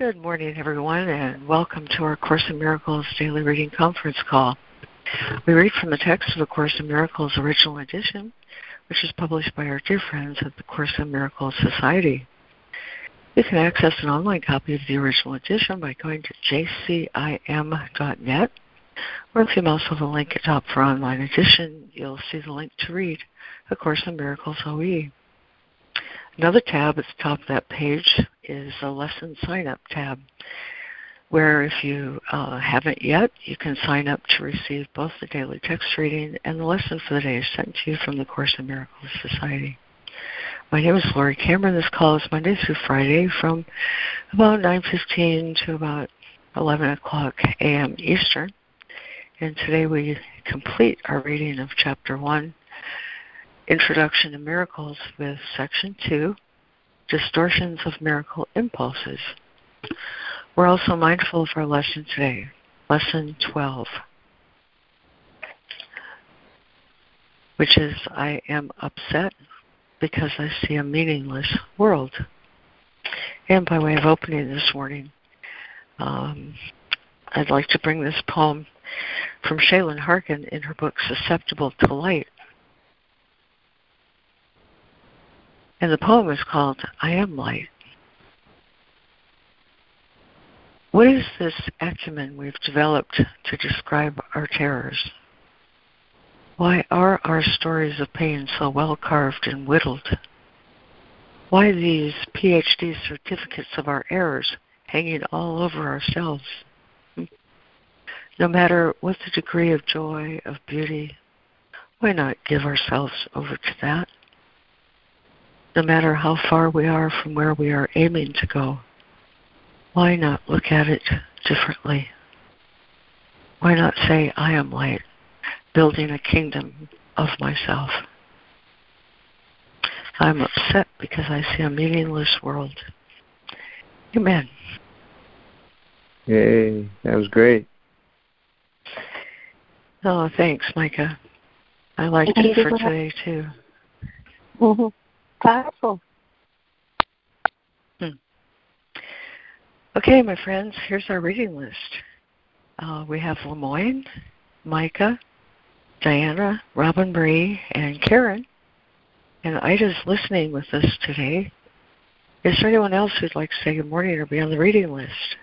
Good morning, everyone, and welcome to our Course in Miracles Daily Reading Conference call. We read from the text of the Course in Miracles Original Edition, which is published by our dear friends at the Course in Miracles Society. You can access an online copy of the original edition by going to jcim.net, or if you mouse over the link at top for online edition, you'll see the link to read A Course in Miracles OE. Another tab at the top of that page is a lesson sign up tab, where if you uh, haven't yet, you can sign up to receive both the daily text reading and the lesson for the day sent to you from the Course in Miracles Society. My name is Laurie Cameron. This call is Monday through Friday from about 9.15 to about 11 o'clock a.m. Eastern. And today we complete our reading of Chapter 1 Introduction to Miracles with Section 2 Distortions of Miracle Impulses. We're also mindful of our lesson today, Lesson 12, which is I am upset because I see a meaningless world. And by way of opening this morning, um, I'd like to bring this poem from Shaylin Harkin in her book Susceptible to Light. And the poem is called I Am Light. What is this acumen we've developed to describe our terrors? Why are our stories of pain so well carved and whittled? Why these PhD certificates of our errors hanging all over ourselves? No matter what the degree of joy, of beauty, why not give ourselves over to that? No matter how far we are from where we are aiming to go, why not look at it differently? Why not say, I am light, building a kingdom of myself? I'm upset because I see a meaningless world. Amen. Yay, that was great. Oh, thanks, Micah. I liked it for today, too. Mm-hmm powerful. Hmm. Okay, my friends, here's our reading list. Uh, we have Lemoyne, Micah, Diana, Robin Marie, and Karen. And Ida's listening with us today. Is there anyone else who'd like to say good morning or be on the reading list?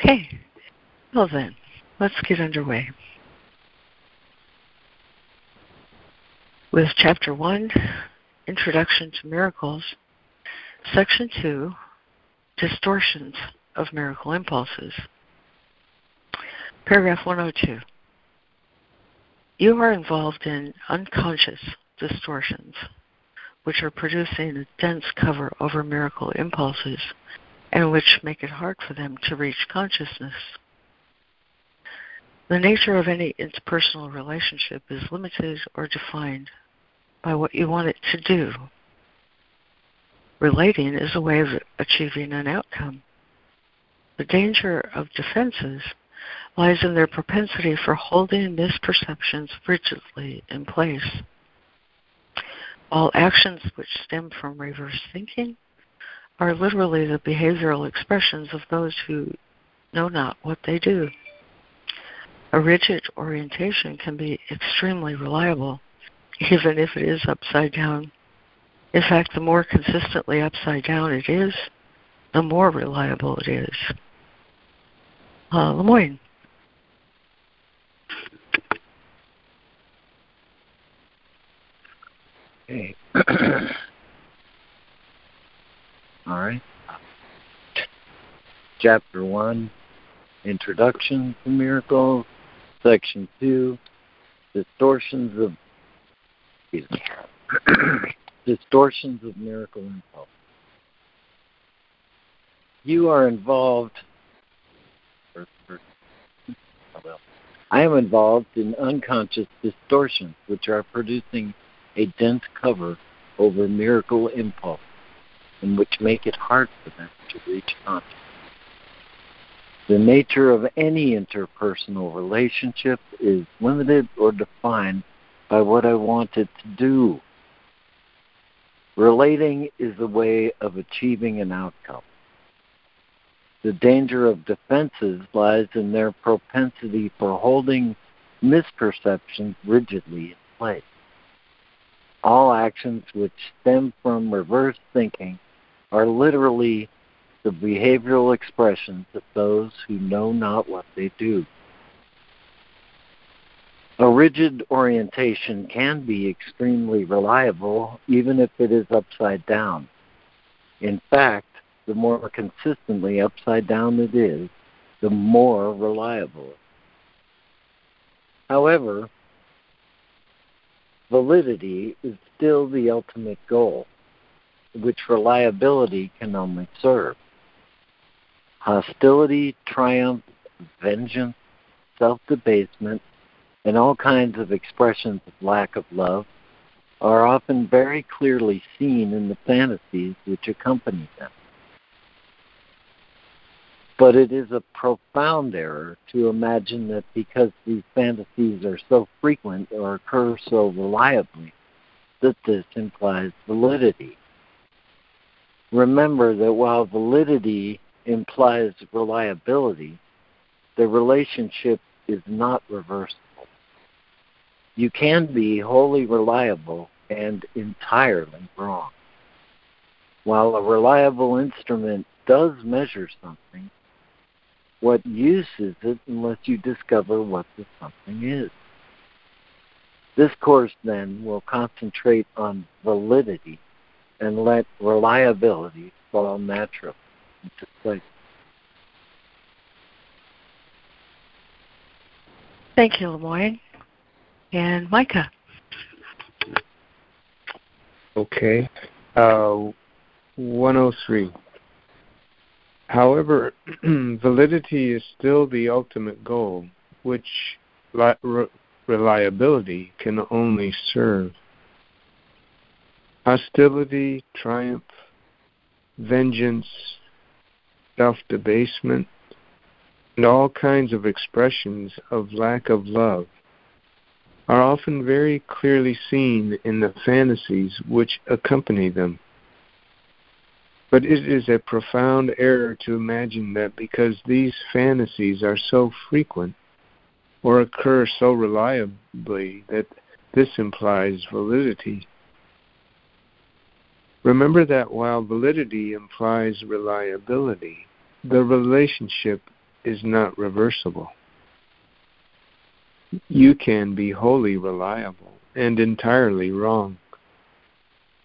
Okay. Well then, let's get underway. With Chapter 1, Introduction to Miracles, Section 2, Distortions of Miracle Impulses. Paragraph 102. You are involved in unconscious distortions, which are producing a dense cover over miracle impulses and which make it hard for them to reach consciousness. The nature of any interpersonal relationship is limited or defined by what you want it to do. Relating is a way of achieving an outcome. The danger of defenses lies in their propensity for holding misperceptions rigidly in place. All actions which stem from reverse thinking are literally the behavioral expressions of those who know not what they do. A rigid orientation can be extremely reliable, even if it is upside down. In fact, the more consistently upside down it is, the more reliable it is. Uh, Lemoyne. Okay. All right. Chapter 1 Introduction to Miracles. Section 2 Distortions of Distortions of Miracle Impulse. You are involved. I am involved in unconscious distortions which are producing a dense cover over miracle impulse and which make it hard for them to reach consciousness. The nature of any interpersonal relationship is limited or defined by what I want it to do. Relating is a way of achieving an outcome. The danger of defenses lies in their propensity for holding misperceptions rigidly in place. All actions which stem from reverse thinking are literally the behavioral expressions of those who know not what they do. A rigid orientation can be extremely reliable even if it is upside down. In fact, the more consistently upside down it is, the more reliable. However, validity is still the ultimate goal, which reliability can only serve. Hostility, triumph, vengeance, self debasement, and all kinds of expressions of lack of love are often very clearly seen in the fantasies which accompany them. But it is a profound error to imagine that because these fantasies are so frequent or occur so reliably, that this implies validity. Remember that while validity implies reliability, the relationship is not reversible. You can be wholly reliable and entirely wrong. While a reliable instrument does measure something, what use is it unless you discover what the something is? This course then will concentrate on validity and let reliability fall naturally into place. Thank you, Lemoyne. And Micah. Okay. Uh, 103. However, validity is still the ultimate goal, which li- reliability can only serve. Hostility, triumph, vengeance, self debasement, and all kinds of expressions of lack of love are often very clearly seen in the fantasies which accompany them. But it is a profound error to imagine that because these fantasies are so frequent or occur so reliably that this implies validity. Remember that while validity implies reliability, the relationship is not reversible. You can be wholly reliable and entirely wrong.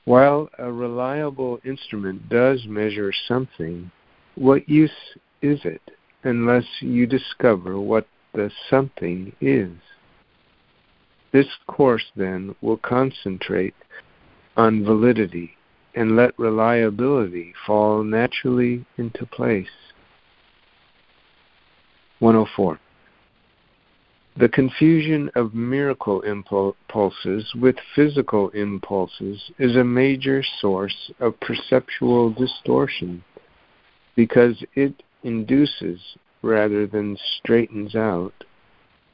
While a reliable instrument does measure something, what use is it unless you discover what the something is? This course, then, will concentrate on validity and let reliability fall naturally into place. 104. The confusion of miracle impulses with physical impulses is a major source of perceptual distortion because it induces, rather than straightens out,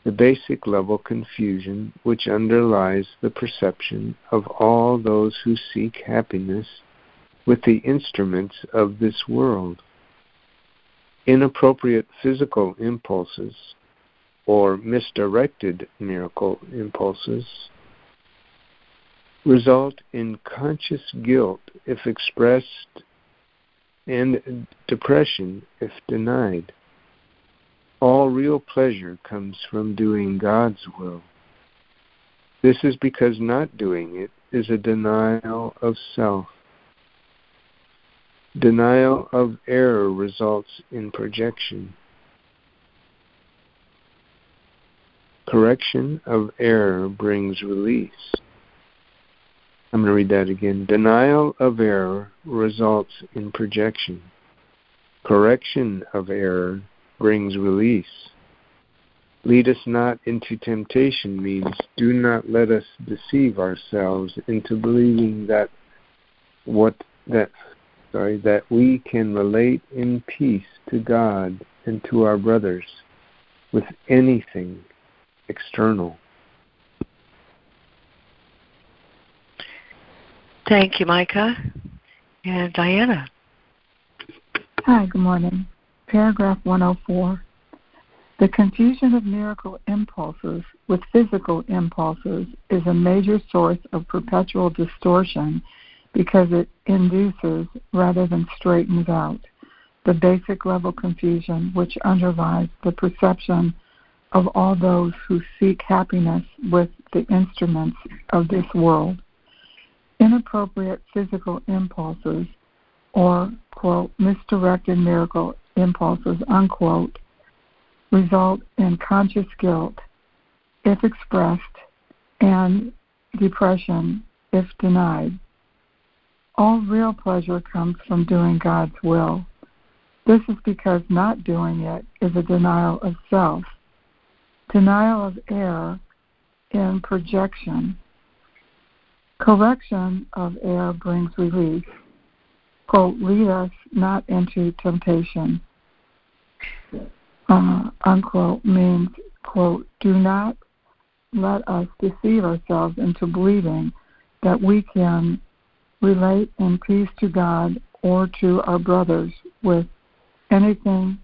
the basic level confusion which underlies the perception of all those who seek happiness with the instruments of this world. Inappropriate physical impulses or misdirected miracle impulses result in conscious guilt if expressed and depression if denied. All real pleasure comes from doing God's will. This is because not doing it is a denial of self. Denial of error results in projection. Correction of error brings release. I'm going to read that again. Denial of error results in projection. Correction of error brings release. Lead us not into temptation means do not let us deceive ourselves into believing that what that sorry that we can relate in peace to God and to our brothers with anything external. Thank you, Micah. And Diana. Hi, good morning. Paragraph 104. The confusion of miracle impulses with physical impulses is a major source of perpetual distortion because it induces rather than straightens out the basic level confusion which underlies the perception of all those who seek happiness with the instruments of this world. Inappropriate physical impulses or, quote, misdirected miracle impulses, unquote, result in conscious guilt if expressed and depression if denied. All real pleasure comes from doing God's will. This is because not doing it is a denial of self, denial of error in projection. Correction of error brings relief. Lead us not into temptation uh, unquote, means, quote, do not let us deceive ourselves into believing that we can relate in peace to God or to our brothers with anything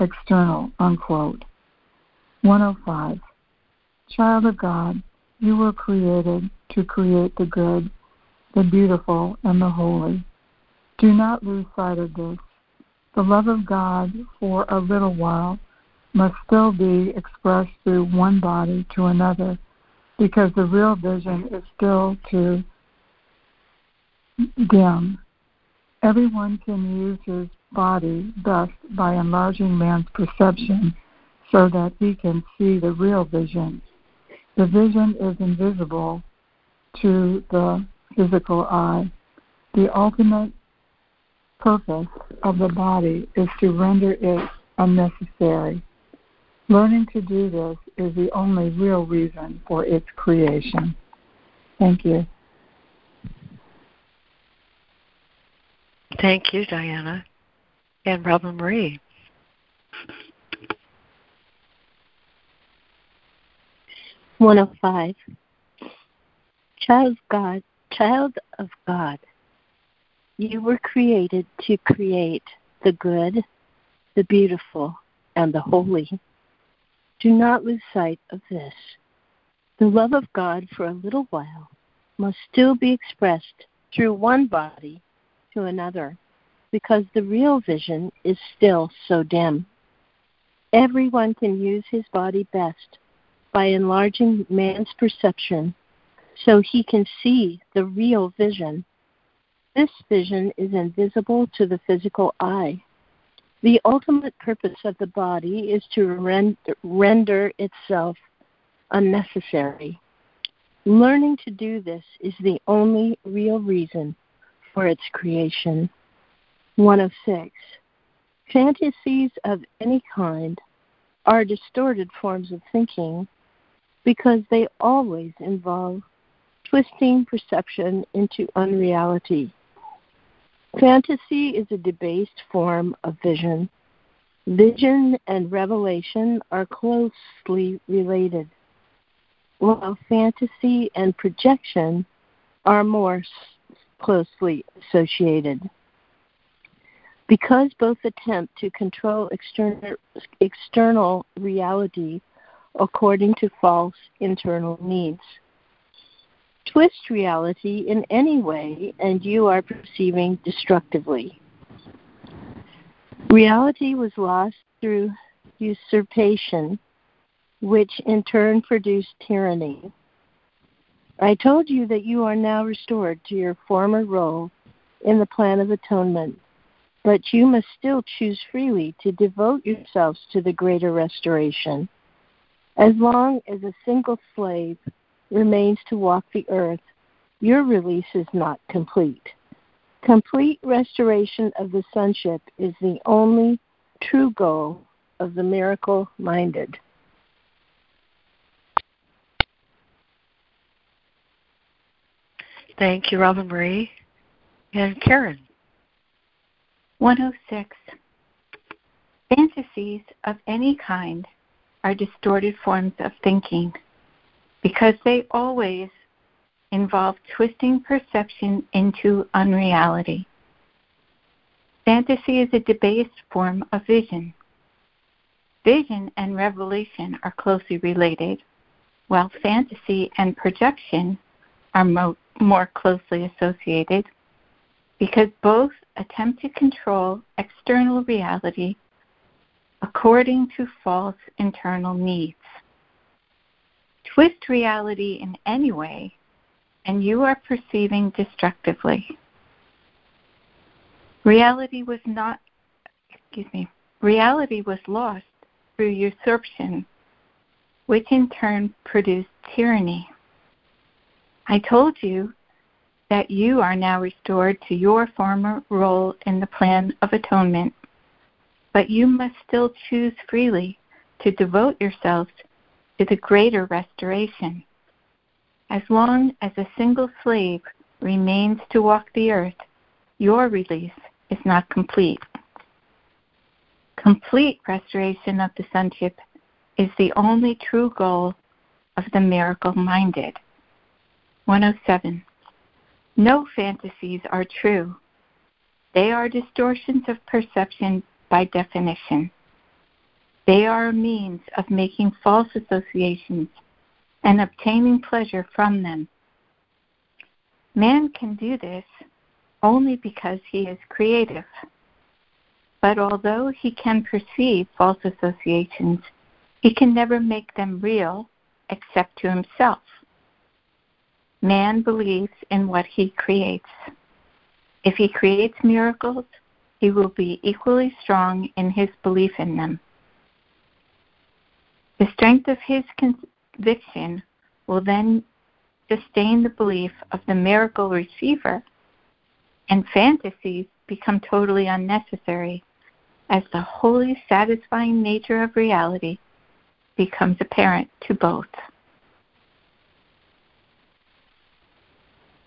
external, unquote. 105. Child of God, you were created to create the good, the beautiful, and the holy. Do not lose sight of this. The love of God for a little while must still be expressed through one body to another because the real vision is still too dim. Everyone can use his body best by enlarging man's perception so that he can see the real vision. The vision is invisible to the physical eye. The ultimate purpose of the body is to render it unnecessary. Learning to do this is the only real reason for its creation. Thank you. Thank you, Diana. And Robin Marie. One of five. Child of God, child of God, you were created to create the good, the beautiful, and the holy. Do not lose sight of this. The love of God for a little while must still be expressed through one body to another because the real vision is still so dim. Everyone can use his body best by enlarging man's perception so he can see the real vision. This vision is invisible to the physical eye the ultimate purpose of the body is to render, render itself unnecessary. Learning to do this is the only real reason for its creation. 106. Fantasies of any kind are distorted forms of thinking because they always involve twisting perception into unreality. Fantasy is a debased form of vision. Vision and revelation are closely related, while fantasy and projection are more closely associated. Because both attempt to control external, external reality according to false internal needs twist reality in any way and you are perceiving destructively. Reality was lost through usurpation, which in turn produced tyranny. I told you that you are now restored to your former role in the plan of atonement, but you must still choose freely to devote yourselves to the greater restoration. As long as a single slave remains to walk the earth, your release is not complete. Complete restoration of the sonship is the only true goal of the miracle minded. Thank you, Robin Marie. And Karen. 106. Fantasies of any kind are distorted forms of thinking because they always involve twisting perception into unreality. Fantasy is a debased form of vision. Vision and revelation are closely related, while fantasy and projection are mo- more closely associated because both attempt to control external reality according to false internal needs. Twist reality in any way, and you are perceiving destructively. Reality was not, excuse me, reality was lost through usurpation, which in turn produced tyranny. I told you that you are now restored to your former role in the plan of atonement, but you must still choose freely to devote yourselves to the greater restoration. As long as a single slave remains to walk the earth, your release is not complete. Complete restoration of the sonship is the only true goal of the miracle minded. 107. No fantasies are true. They are distortions of perception by definition. They are a means of making false associations and obtaining pleasure from them. Man can do this only because he is creative. But although he can perceive false associations, he can never make them real except to himself. Man believes in what he creates. If he creates miracles, he will be equally strong in his belief in them. The strength of his conviction will then sustain the belief of the miracle receiver and fantasies become totally unnecessary as the wholly satisfying nature of reality becomes apparent to both.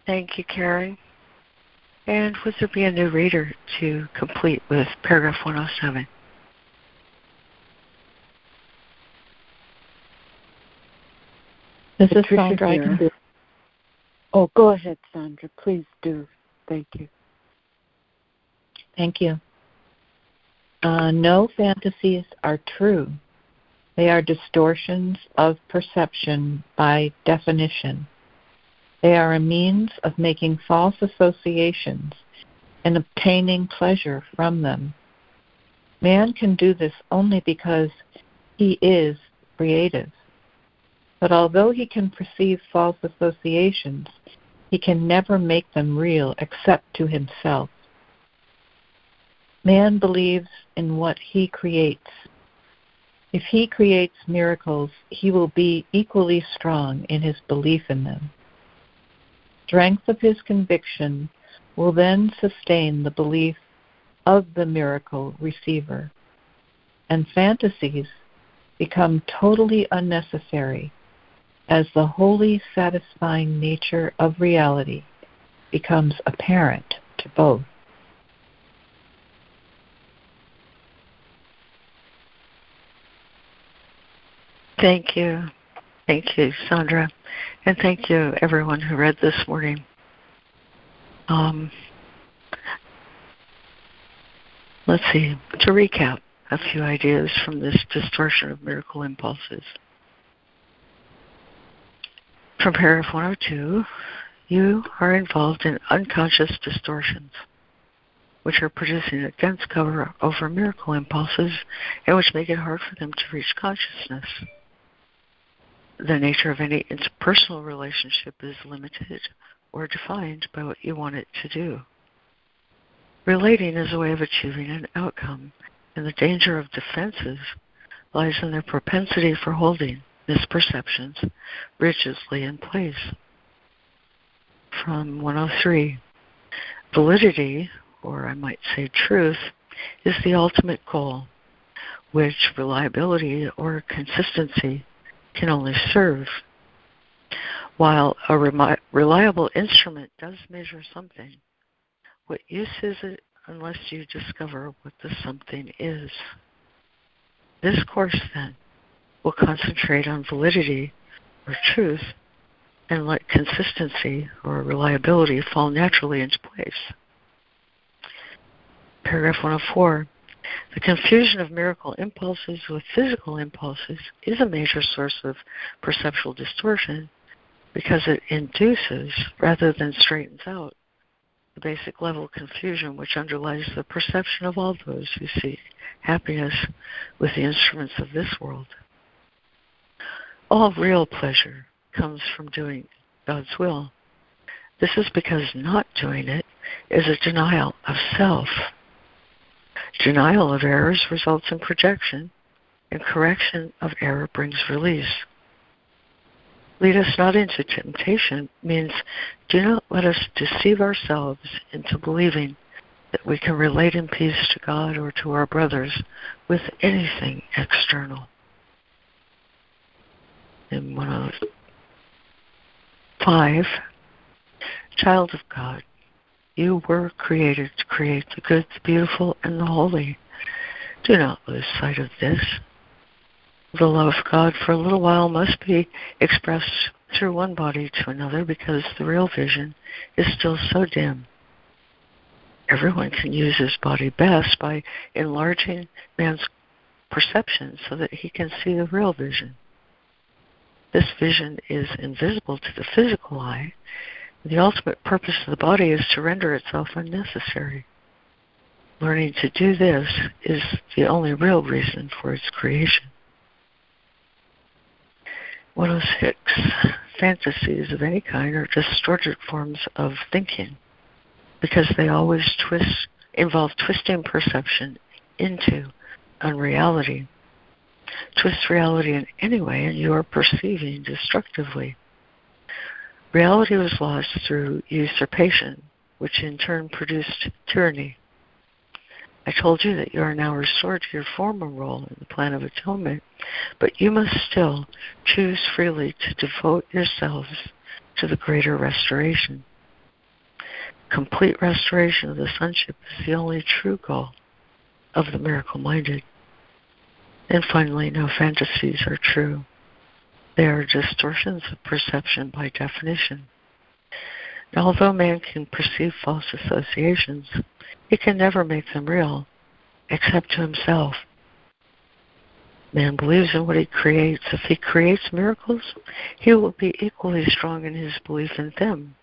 Thank you, Karen. And would there be a new reader to complete with paragraph 107? This is Sandra. I can do. Oh, go ahead, Sandra. Please do. Thank you. Thank you. Uh, no fantasies are true. They are distortions of perception by definition. They are a means of making false associations and obtaining pleasure from them. Man can do this only because he is creative. But although he can perceive false associations, he can never make them real except to himself. Man believes in what he creates. If he creates miracles, he will be equally strong in his belief in them. Strength of his conviction will then sustain the belief of the miracle receiver, and fantasies become totally unnecessary as the wholly satisfying nature of reality becomes apparent to both. Thank you. Thank you, Sandra. And thank you, everyone who read this morning. Um, let's see. To recap a few ideas from this distortion of miracle impulses. From paragraph 102, you are involved in unconscious distortions, which are producing a dense cover over miracle impulses and which make it hard for them to reach consciousness the nature of any interpersonal relationship is limited or defined by what you want it to do. Relating is a way of achieving an outcome, and the danger of defenses lies in their propensity for holding misperceptions rigidly in place. From 103, validity, or I might say truth, is the ultimate goal, which reliability or consistency can only serve. While a reliable instrument does measure something, what use is it unless you discover what the something is? This course, then, will concentrate on validity or truth and let consistency or reliability fall naturally into place. Paragraph 104 The confusion of miracle impulses with physical impulses is a major source of perceptual distortion because it induces rather than straightens out the basic level of confusion which underlies the perception of all those who seek happiness with the instruments of this world. All real pleasure comes from doing God's will. This is because not doing it is a denial of self. Denial of errors results in projection, and correction of error brings release. Lead us not into temptation means do not let us deceive ourselves into believing that we can relate in peace to God or to our brothers with anything external. In 105, Child of God, you were created to create the good, the beautiful, and the holy. Do not lose sight of this the love of God for a little while must be expressed through one body to another because the real vision is still so dim. Everyone can use his body best by enlarging man's perception so that he can see the real vision. This vision is invisible to the physical eye. The ultimate purpose of the body is to render itself unnecessary. Learning to do this is the only real reason for its creation. 106. Fantasies of any kind are distorted forms of thinking because they always twist, involve twisting perception into unreality. Twist reality in any way, and you are perceiving destructively. Reality was lost through usurpation, which in turn produced tyranny. I told you that you are now restored to your former role in the plan of atonement, but you must still choose freely to devote yourselves to the greater restoration. Complete restoration of the sonship is the only true goal of the miracle minded. And finally, no fantasies are true. They are distortions of perception by definition. Although man can perceive false associations, he can never make them real, except to himself. Man believes in what he creates. If he creates miracles, he will be equally strong in his belief in them.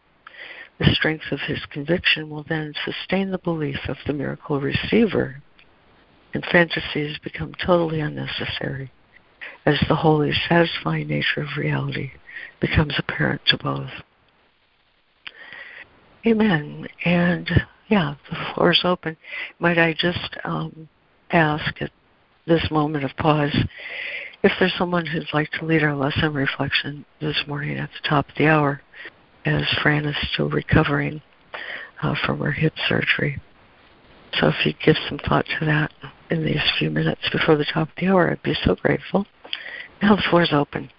The strength of his conviction will then sustain the belief of the miracle receiver, and fantasies become totally unnecessary as the wholly satisfying nature of reality becomes apparent to both. Amen. And yeah, the floor is open. Might I just um, ask at this moment of pause if there's someone who'd like to lead our lesson reflection this morning at the top of the hour, as Fran is still recovering uh, from her hip surgery. So if you'd give some thought to that in these few minutes before the top of the hour, I'd be so grateful. Now the floor is open.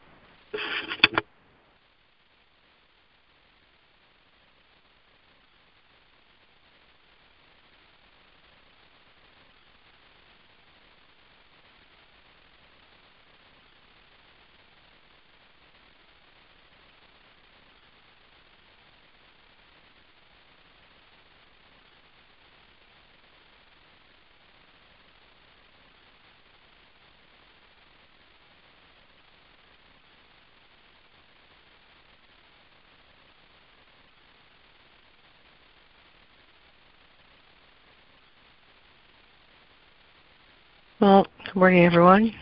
Well, good morning, everyone.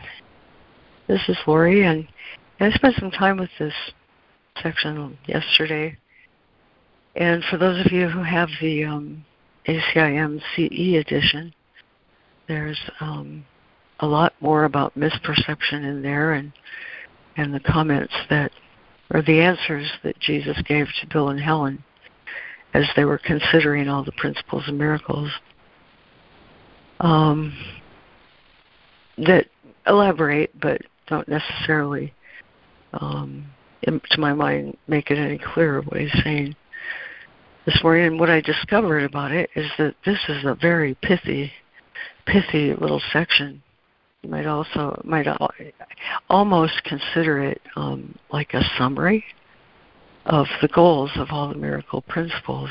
This is Laurie, and I spent some time with this section yesterday. And for those of you who have the um, ACIM CE edition, there's um, a lot more about misperception in there, and and the comments that, or the answers that Jesus gave to Bill and Helen as they were considering all the principles and miracles. Um, that elaborate but don't necessarily, um, to my mind, make it any clearer what he's saying this morning. And what I discovered about it is that this is a very pithy, pithy little section. You might also might almost consider it um, like a summary of the goals of all the miracle principles,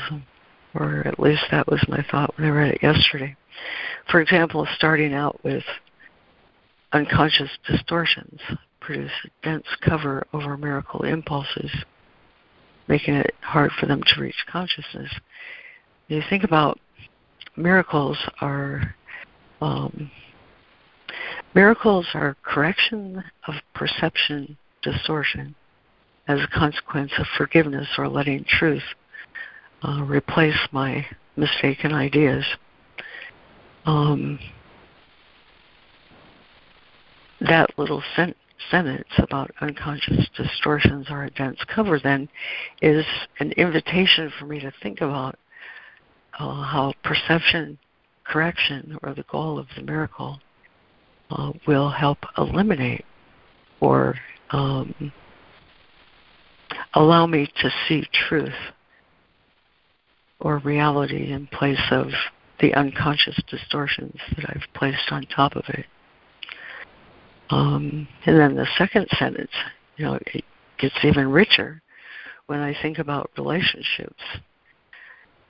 or at least that was my thought when I read it yesterday. For example, starting out with unconscious distortions produce a dense cover over miracle impulses, making it hard for them to reach consciousness. You think about miracles are um, miracles are correction of perception distortion as a consequence of forgiveness or letting truth uh, replace my mistaken ideas. Um, that little sen- sentence about unconscious distortions or a dense cover then is an invitation for me to think about uh, how perception correction or the goal of the miracle uh, will help eliminate or um, allow me to see truth or reality in place of the unconscious distortions that I've placed on top of it. Um, and then the second sentence, you know, it gets even richer when I think about relationships.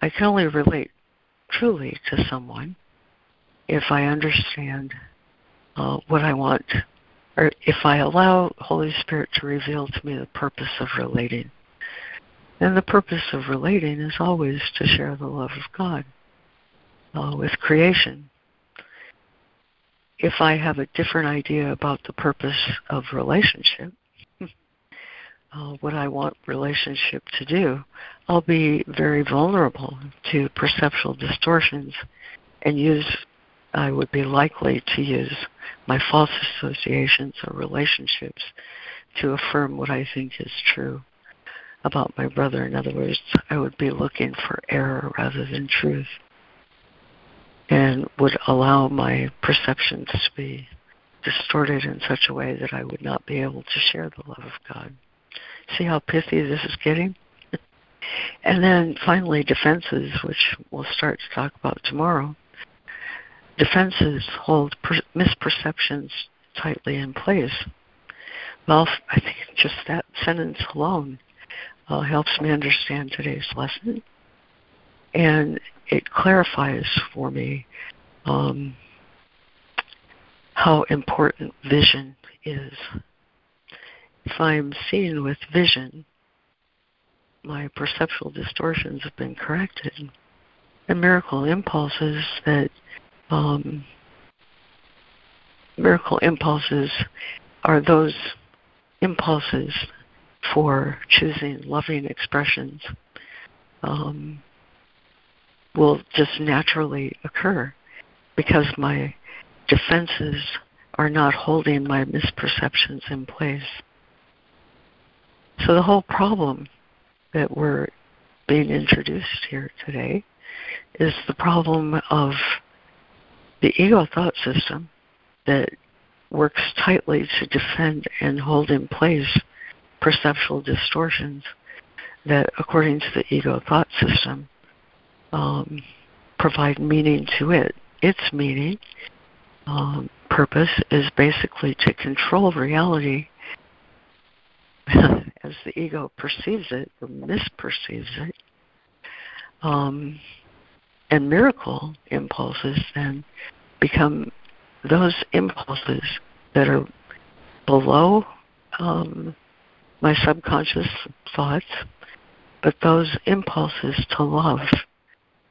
I can only relate truly to someone if I understand uh, what I want, or if I allow Holy Spirit to reveal to me the purpose of relating. And the purpose of relating is always to share the love of God uh, with creation. If I have a different idea about the purpose of relationship, uh, what I want relationship to do, I'll be very vulnerable to perceptual distortions and use, I would be likely to use my false associations or relationships to affirm what I think is true about my brother. In other words, I would be looking for error rather than truth and would allow my perceptions to be distorted in such a way that I would not be able to share the love of God. See how pithy this is getting? and then finally, defenses, which we'll start to talk about tomorrow. Defenses hold per- misperceptions tightly in place. Well, I think just that sentence alone uh, helps me understand today's lesson. And it clarifies for me um, how important vision is if I'm seeing with vision, my perceptual distortions have been corrected. And miracle impulses that um, miracle impulses are those impulses for choosing loving expressions um, will just naturally occur because my defenses are not holding my misperceptions in place. So the whole problem that we're being introduced here today is the problem of the ego thought system that works tightly to defend and hold in place perceptual distortions that, according to the ego thought system, um, provide meaning to it. Its meaning, um, purpose, is basically to control reality as the ego perceives it or misperceives it. Um, and miracle impulses then become those impulses that are below um, my subconscious thoughts, but those impulses to love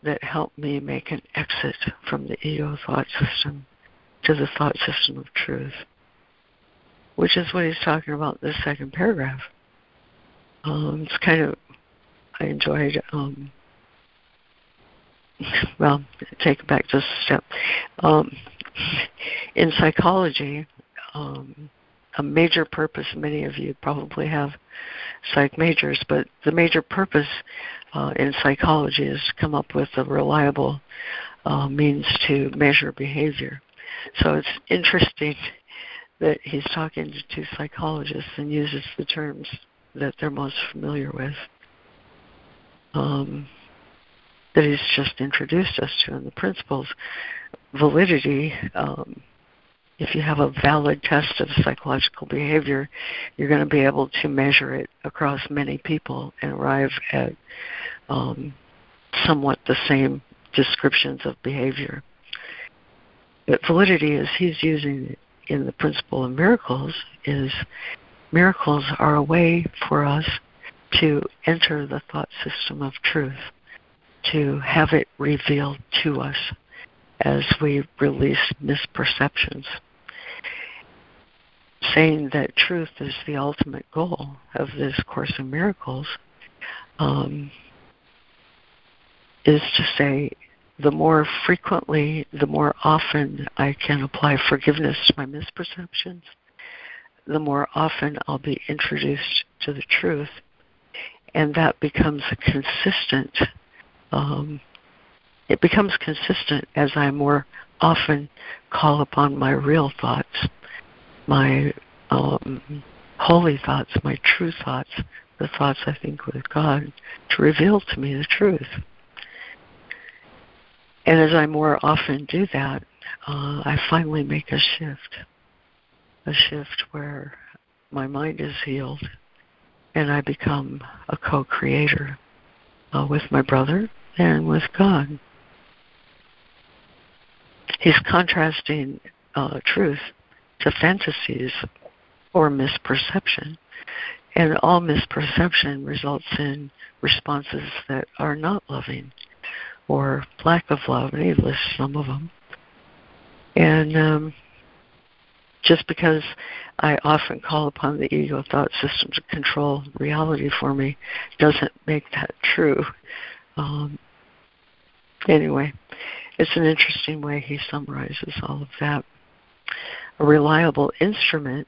that help me make an exit from the ego thought system to the thought system of truth which is what he's talking about in the second paragraph. Um, it's kind of, I enjoyed, um, well, take it back just a step. Um, in psychology, um, a major purpose, many of you probably have psych majors, but the major purpose uh, in psychology is to come up with a reliable uh, means to measure behavior. So it's interesting that he's talking to psychologists and uses the terms that they're most familiar with, um, that he's just introduced us to in the principles. Validity um, if you have a valid test of psychological behavior, you're going to be able to measure it across many people and arrive at um, somewhat the same descriptions of behavior. But validity, as he's using in the principle of miracles, is miracles are a way for us to enter the thought system of truth, to have it revealed to us as we release misperceptions. Saying that truth is the ultimate goal of this Course in Miracles um, is to say the more frequently, the more often I can apply forgiveness to my misperceptions, the more often I'll be introduced to the truth, and that becomes a consistent. Um, it becomes consistent as I more often call upon my real thoughts, my um, holy thoughts, my true thoughts, the thoughts I think with God, to reveal to me the truth. And as I more often do that, uh, I finally make a shift, a shift where my mind is healed and I become a co creator uh, with my brother and with God. He's contrasting uh, truth to fantasies or misperception. And all misperception results in responses that are not loving or lack of love, and he lists some of them. And um, just because I often call upon the ego thought system to control reality for me doesn't make that true. Um, anyway, it's an interesting way he summarizes all of that. A reliable instrument,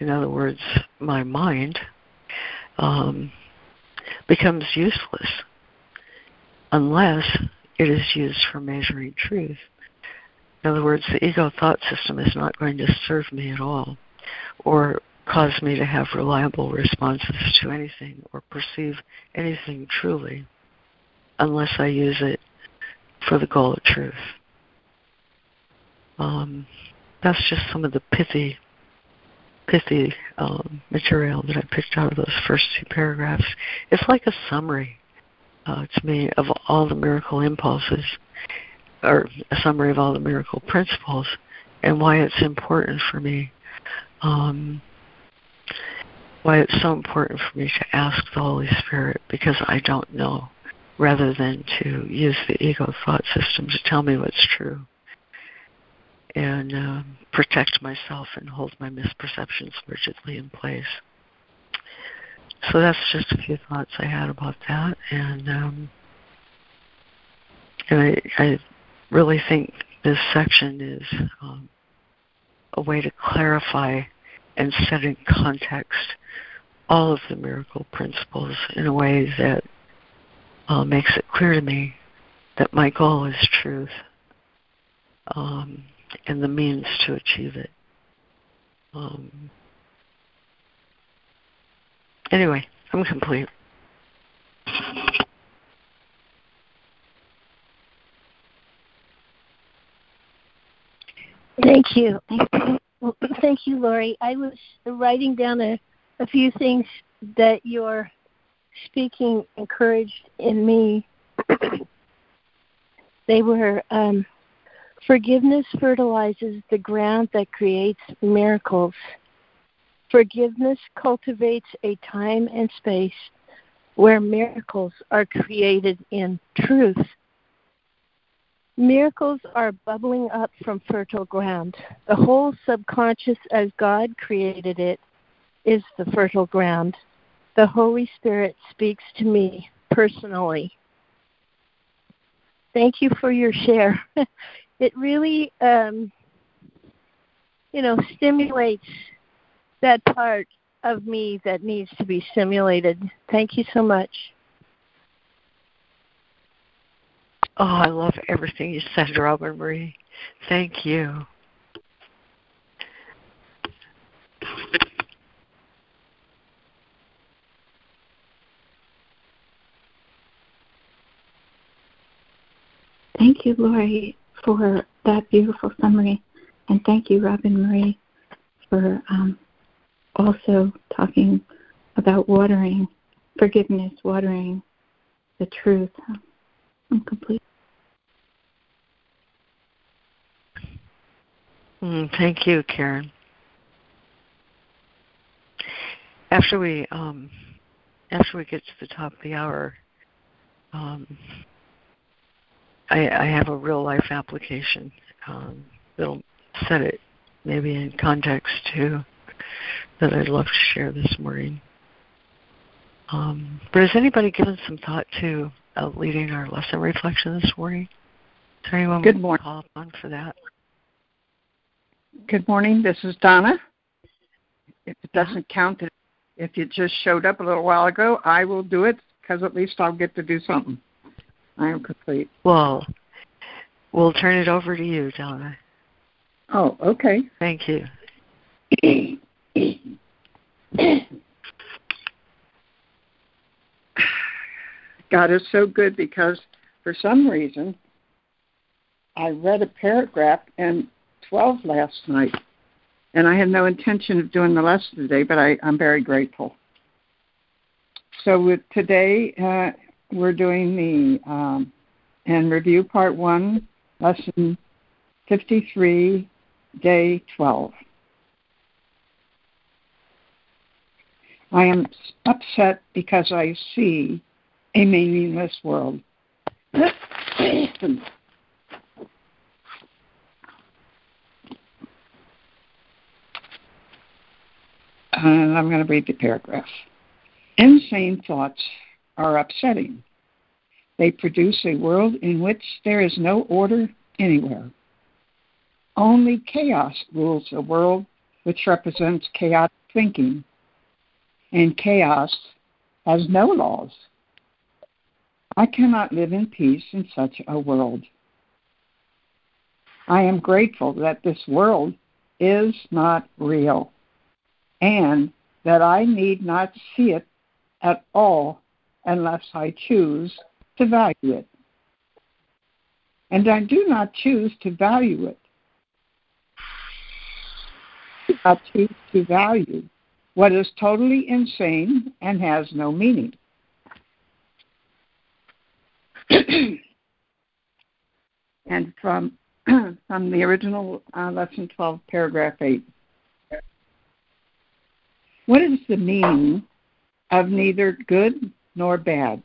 in other words, my mind, um, becomes useless unless it is used for measuring truth. In other words, the ego thought system is not going to serve me at all or cause me to have reliable responses to anything or perceive anything truly unless I use it for the goal of truth. Um, that's just some of the pithy, pithy um, material that I picked out of those first two paragraphs. It's like a summary uh, to me of all the miracle impulses, or a summary of all the miracle principles, and why it's important for me. Um, why it's so important for me to ask the Holy Spirit because I don't know, rather than to use the ego thought system to tell me what's true and um, protect myself and hold my misperceptions rigidly in place. So that's just a few thoughts I had about that, and um, and I, I really think this section is um, a way to clarify and set in context all of the miracle principles in a way that uh, makes it clear to me that my goal is truth. Um, and the means to achieve it. Um, Anyway, I'm complete. Thank you. Thank you, Laurie. I was writing down a, a few things that your speaking encouraged in me. they were um, forgiveness fertilizes the ground that creates miracles. Forgiveness cultivates a time and space where miracles are created in truth. Miracles are bubbling up from fertile ground. The whole subconscious, as God created it, is the fertile ground. The Holy Spirit speaks to me personally. Thank you for your share. it really, um, you know, stimulates that part of me that needs to be stimulated. Thank you so much. Oh, I love everything you said, Robin Marie. Thank you. Thank you, Laurie, for that beautiful summary. And thank you, Robin Marie, for um, also talking about watering forgiveness, watering the truth. I'm complete. Mm, thank you, Karen. After we um, after we get to the top of the hour, um, I, I, have a real life application um, that'll set it maybe in context too that I'd love to share this morning. Um, but has anybody given some thought to uh, leading our lesson reflection this morning? Is there anyone Good morning. call upon for that? Good morning. This is Donna. If it doesn't count, if you just showed up a little while ago, I will do it because at least I'll get to do something. I am complete. Well, we'll turn it over to you, Donna. Oh, okay. Thank you. God is so good because for some reason I read a paragraph in 12 last night, and I had no intention of doing the lesson today, but I, I'm very grateful. So with today, uh, we're doing the um, and review part one, lesson 53, day 12. I am upset because I see a meaningless world. and I'm going to read the paragraph. Insane thoughts are upsetting. They produce a world in which there is no order anywhere. Only chaos rules a world which represents chaotic thinking, and chaos has no laws. I cannot live in peace in such a world. I am grateful that this world is not real and that I need not see it at all unless I choose to value it. And I do not choose to value it. I choose to value what is totally insane and has no meaning. and from from the original uh, lesson 12, paragraph 8. What is the meaning of neither good nor bad?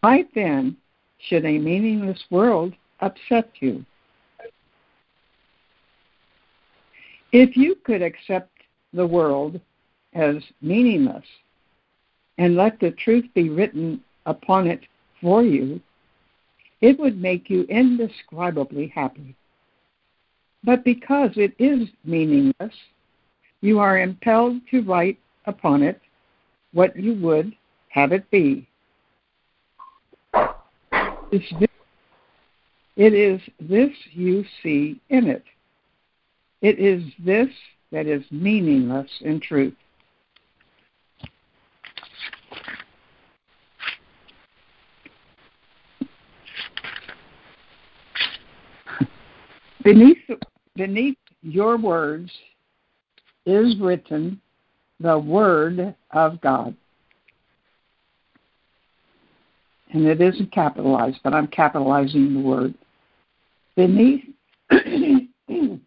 Why then should a meaningless world upset you? If you could accept the world as meaningless and let the truth be written upon it for you, it would make you indescribably happy. But because it is meaningless, you are impelled to write upon it what you would have it be. It is this you see in it. It is this that is meaningless in truth. Beneath, beneath your words is written the Word of God. And it isn't capitalized, but I'm capitalizing the word. Beneath,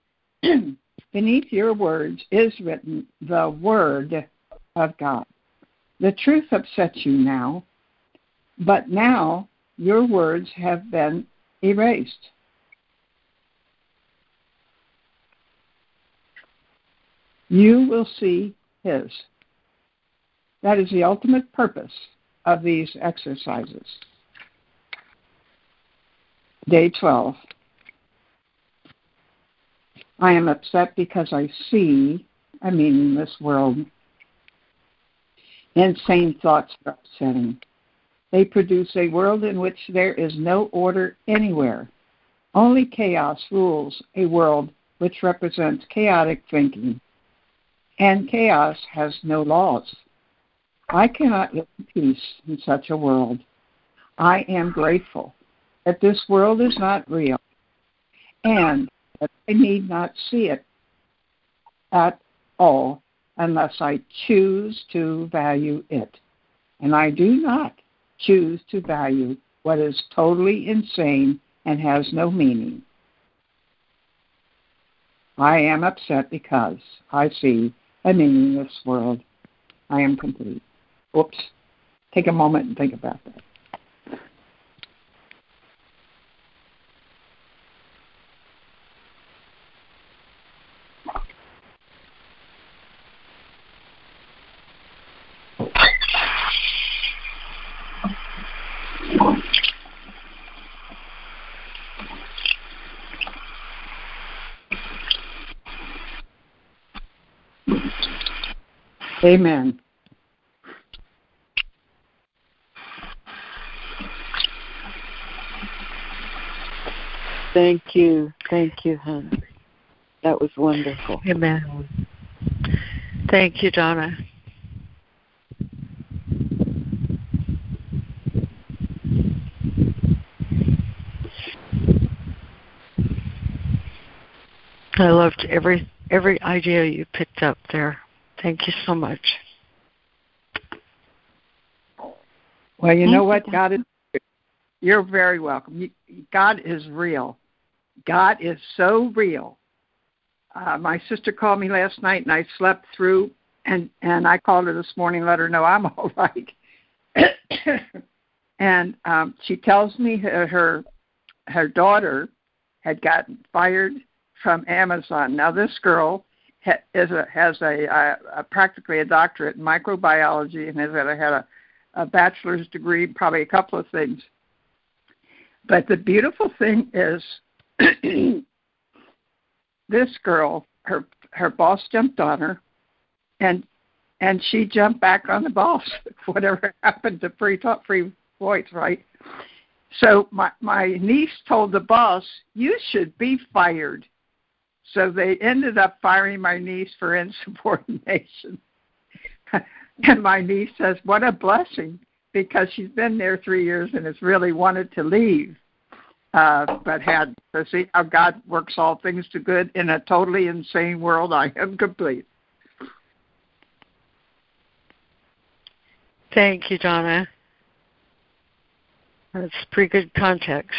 beneath your words is written the Word of God. The truth upsets you now, but now your words have been erased. you will see His. That is the ultimate purpose of these exercises. Day 12. I am upset because I see a this world. Insane thoughts are upsetting. They produce a world in which there is no order anywhere. Only chaos rules a world which represents chaotic thinking and chaos has no laws. I cannot live in peace in such a world. I am grateful that this world is not real and that I need not see it at all unless I choose to value it. And I do not choose to value what is totally insane and has no meaning. I am upset because I see a meaningless world. I am complete. Oops. Take a moment and think about that. Amen. Thank you. Thank you, Henry. That was wonderful. Amen. Thank you, Donna. I loved every every idea you picked up there. Thank you so much. Well, you Thank know what, you. God is. You're very welcome. God is real. God is so real. Uh, my sister called me last night, and I slept through, and and I called her this morning, let her know I'm all right. and um, she tells me her, her her daughter had gotten fired from Amazon. Now this girl ha- is a, has a, a, a practically a doctorate in microbiology and has had a, had a, a bachelor's degree, probably a couple of things. But the beautiful thing is, this girl, her her boss jumped on her, and and she jumped back on the boss. Whatever happened to free talk, free voice, right? So my my niece told the boss, "You should be fired." So they ended up firing my niece for insubordination. and my niece says, What a blessing, because she's been there three years and has really wanted to leave. Uh, but had to see how God works all things to good in a totally insane world. I am complete. Thank you, Donna. That's pretty good context.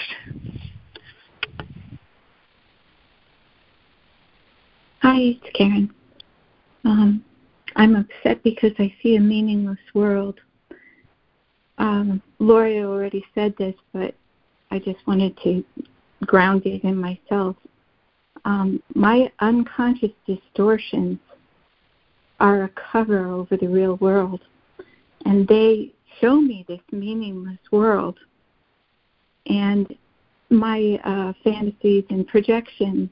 Hi, it's Karen. Um, I'm upset because I see a meaningless world. Um, Laurie already said this, but I just wanted to ground it in myself. Um, my unconscious distortions are a cover over the real world, and they show me this meaningless world. And my uh, fantasies and projections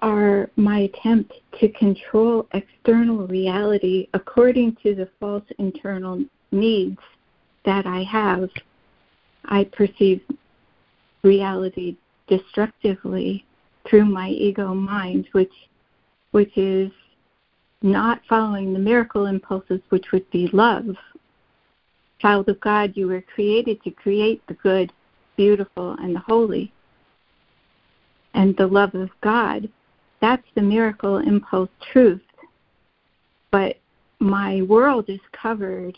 are my attempt to control external reality according to the false internal needs that I have. I perceive reality destructively through my ego mind, which which is not following the miracle impulses, which would be love. Child of God, you were created to create the good, beautiful, and the holy. And the love of God that's the miracle impulse truth. But my world is covered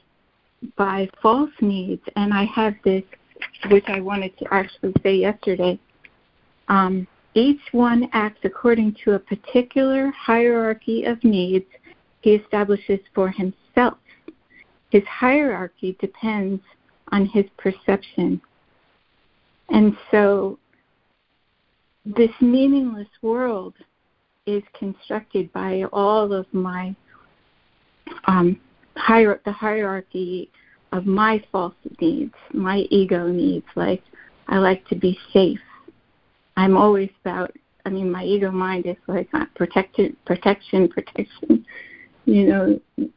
by false needs, and I have this, which I wanted to actually say yesterday. Um, each one acts according to a particular hierarchy of needs he establishes for himself. His hierarchy depends on his perception. And so, this meaningless world is constructed by all of my um, hier- the hierarchy of my false needs, my ego needs. Like I like to be safe. I'm always about. I mean, my ego mind is like uh, protection, protection, protection. You know,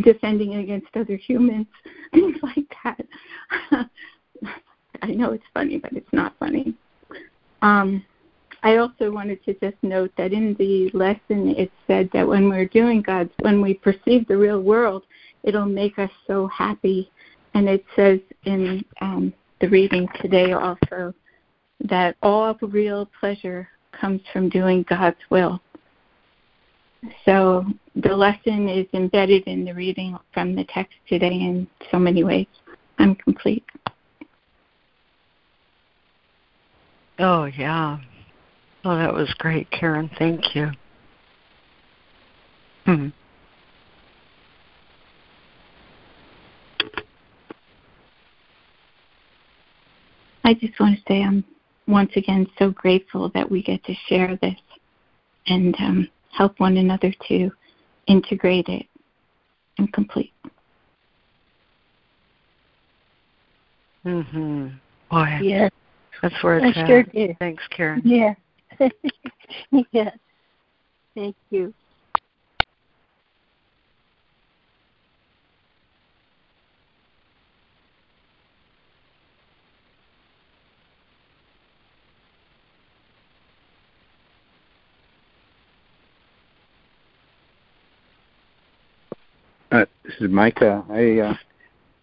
defending against other humans, things like that. I know it's funny, but it's not funny. Um, I also wanted to just note that in the lesson it said that when we're doing God's, when we perceive the real world, it'll make us so happy. And it says in um, the reading today also that all real pleasure comes from doing God's will. So the lesson is embedded in the reading from the text today in so many ways. I'm complete. Oh, yeah. Oh, that was great, Karen. Thank you. Hmm. I just want to say I'm once again so grateful that we get to share this and um, help one another to integrate it and complete. Mhm. Boy. Yes. That's where it's I at. sure do. Thanks, Karen. Yeah. yes. Thank you. Uh, this is Micah. I, uh,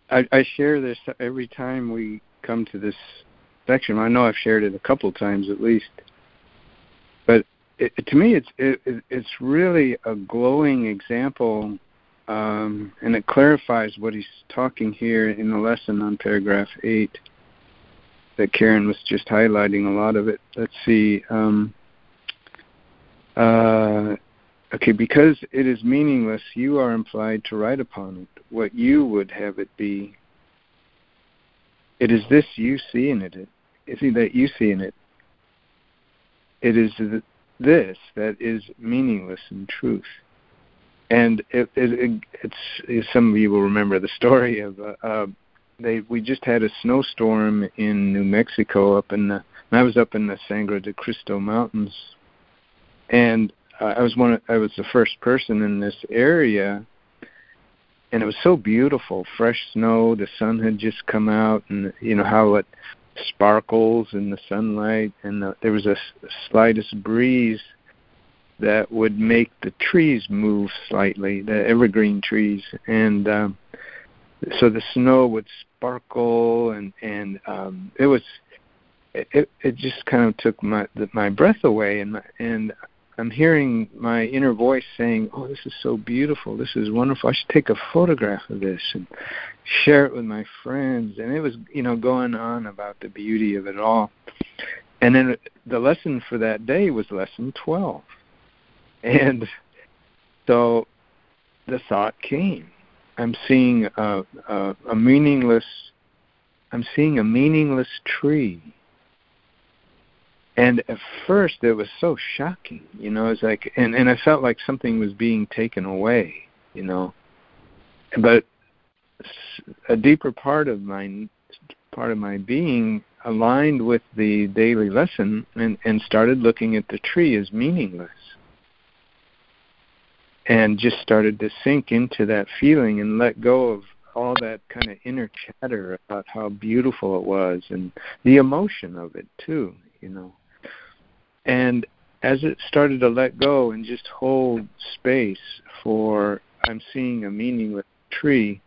I I share this every time we come to this section. I know I've shared it a couple times at least, but it, to me, it's it, it's really a glowing example, um, and it clarifies what he's talking here in the lesson on paragraph eight. That Karen was just highlighting a lot of it. Let's see. Um, uh, Okay, because it is meaningless, you are implied to write upon it what you would have it be. It is this you see in it. It is that you see in it. It is this that is meaningless in truth. And it, it, it's some of you will remember the story of uh, uh, they. We just had a snowstorm in New Mexico up in the. I was up in the Sangre de Cristo Mountains, and I was one. Of, I was the first person in this area, and it was so beautiful. Fresh snow. The sun had just come out, and you know how it sparkles in the sunlight, and the, there was a, slightest breeze that would make the trees move slightly, the evergreen trees, and um, so the snow would sparkle, and and um, it was. It, it just kind of took my my breath away, and my, and I'm hearing my inner voice saying, "Oh, this is so beautiful. This is wonderful. I should take a photograph of this and share it with my friends." And it was, you know, going on about the beauty of it all. And then the lesson for that day was lesson 12. And so the thought came. I'm seeing a, a, a meaningless I'm seeing a meaningless tree and at first it was so shocking you know it's like and and i felt like something was being taken away you know. But a deeper part of my part of my being aligned with the daily lesson and and started looking at the tree as meaningless. And just started to sink into that feeling and let go of all that kind of inner chatter about how beautiful it was and the emotion of it too you know and as it started to let go and just hold space for I'm seeing a meaningless tree,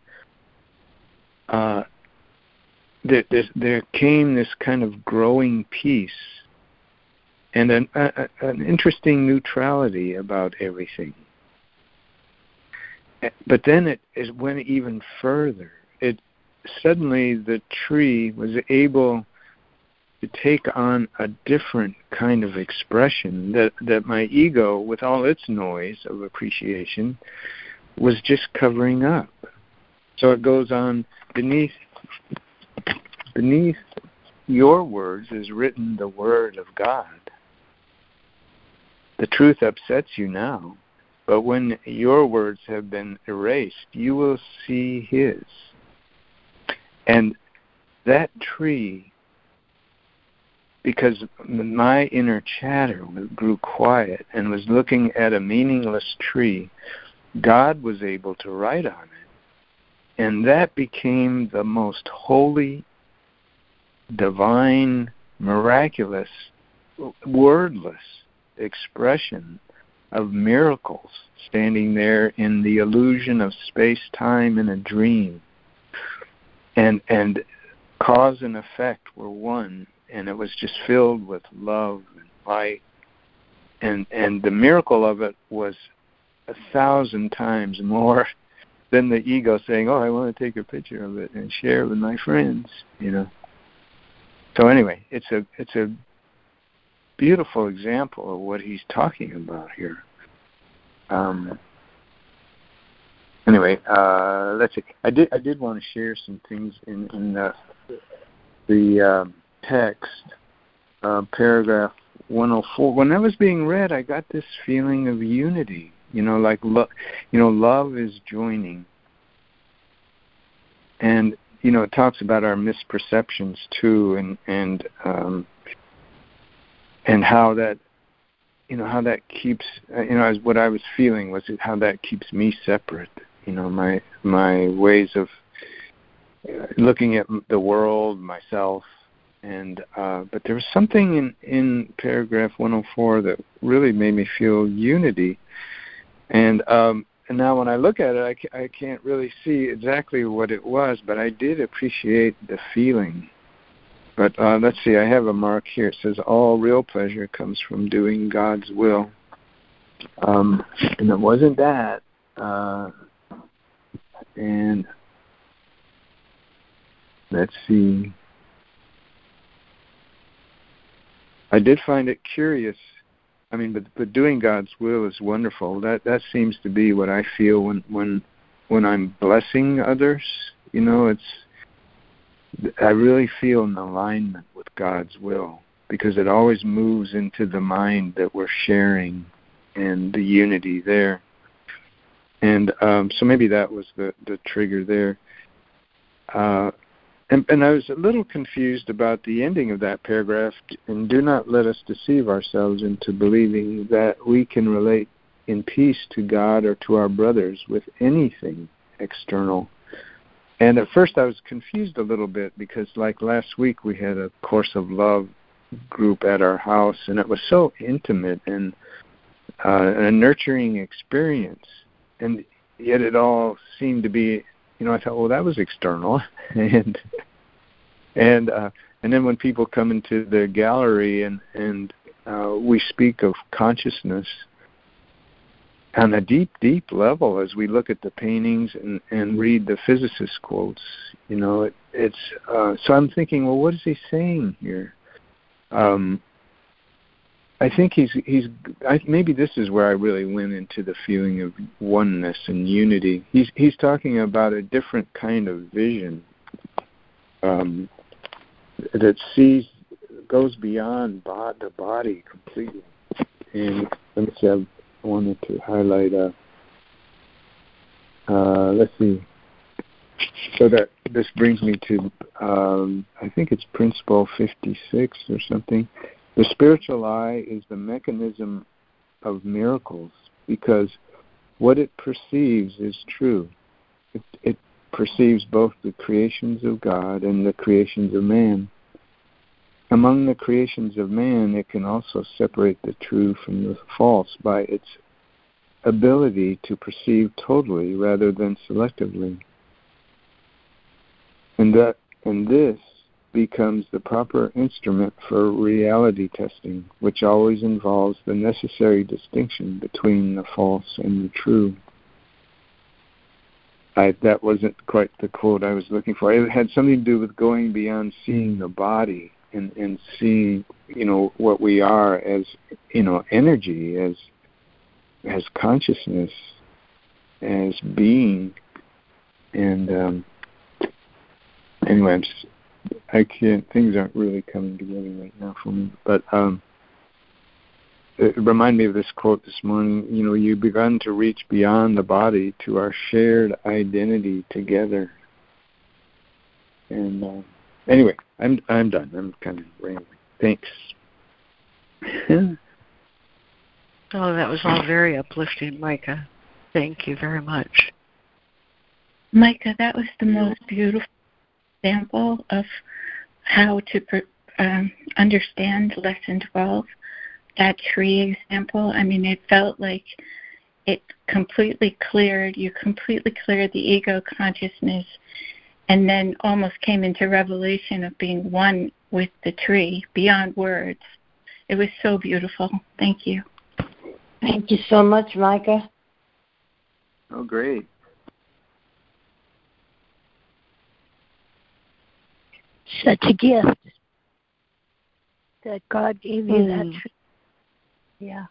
uh, there, there came this kind of growing peace and an, a, an interesting neutrality about everything. But then it, it went even further. It suddenly the tree was able take on a different kind of expression that that my ego with all its noise of appreciation was just covering up. So it goes on beneath beneath your words is written the word of god. The truth upsets you now but when your words have been erased you will see his. And that tree because my inner chatter grew quiet and was looking at a meaningless tree, God was able to write on it. And that became the most holy, divine, miraculous, wordless expression of miracles standing there in the illusion of space time in a dream. And and cause and effect were one and it was just filled with love and light and and the miracle of it was a thousand times more than the ego saying, "Oh, I want to take a picture of it and share it with my friends," you know. So anyway, it's a it's a beautiful example of what he's talking about here. Um, anyway, uh, let's see. I did I did want to share some things in in the the um, text, uh, paragraph 104. When that was being read, I got this feeling of unity. You know, like love. You know, love is joining. And you know, it talks about our misperceptions too, and and um, and how that you know how that keeps you know as what I was feeling was how that keeps me separate. You know, my my ways of uh, looking at the world, myself, and uh, but there was something in in paragraph 104 that really made me feel unity. And um and now when i look at it I, I can't really see exactly what it was but i did appreciate the feeling. But uh let's see i have a mark here. It says all real pleasure comes from doing god's will. Um and it wasn't that uh and let's see I did find it curious. I mean, but but doing God's will is wonderful. That that seems to be what I feel when when when I'm blessing others. You know, it's I really feel in alignment with God's will because it always moves into the mind that we're sharing and the unity there. And um, so maybe that was the the trigger there. Uh, and, and I was a little confused about the ending of that paragraph. And do not let us deceive ourselves into believing that we can relate in peace to God or to our brothers with anything external. And at first I was confused a little bit because, like last week, we had a Course of Love group at our house, and it was so intimate and uh, a nurturing experience. And yet it all seemed to be you know, I thought, well, that was external, and and uh, and then when people come into the gallery and and uh, we speak of consciousness on a deep, deep level as we look at the paintings and and read the physicist quotes, you know, it, it's uh, so I'm thinking, well, what is he saying here? Um, I think he's he's I, maybe this is where I really went into the feeling of oneness and unity. He's he's talking about a different kind of vision um, that sees goes beyond the body completely. And let me see, I wanted to highlight. Uh, uh, let's see. So that this brings me to um, I think it's principle 56 or something the spiritual eye is the mechanism of miracles because what it perceives is true. It, it perceives both the creations of God and the creations of man. Among the creations of man, it can also separate the true from the false by its ability to perceive totally rather than selectively. And that and this becomes the proper instrument for reality testing, which always involves the necessary distinction between the false and the true. I, that wasn't quite the quote I was looking for. It had something to do with going beyond seeing the body and, and seeing, you know, what we are as, you know, energy, as as consciousness, as being. And um, anyway, I'm I can't. Things aren't really coming together right now for me. But um, it reminded me of this quote this morning. You know, you begun to reach beyond the body to our shared identity together. And uh, anyway, I'm I'm done. I'm kind of rambling. Thanks. oh, that was all very uplifting, Micah. Thank you very much. Micah, that was the most beautiful example of how to um, understand lesson 12, that tree example. I mean, it felt like it completely cleared, you completely cleared the ego consciousness and then almost came into revelation of being one with the tree beyond words. It was so beautiful. Thank you. Thank you so much, Micah. Oh, great. Such a gift that God gave you mm. that hmm. Yeah.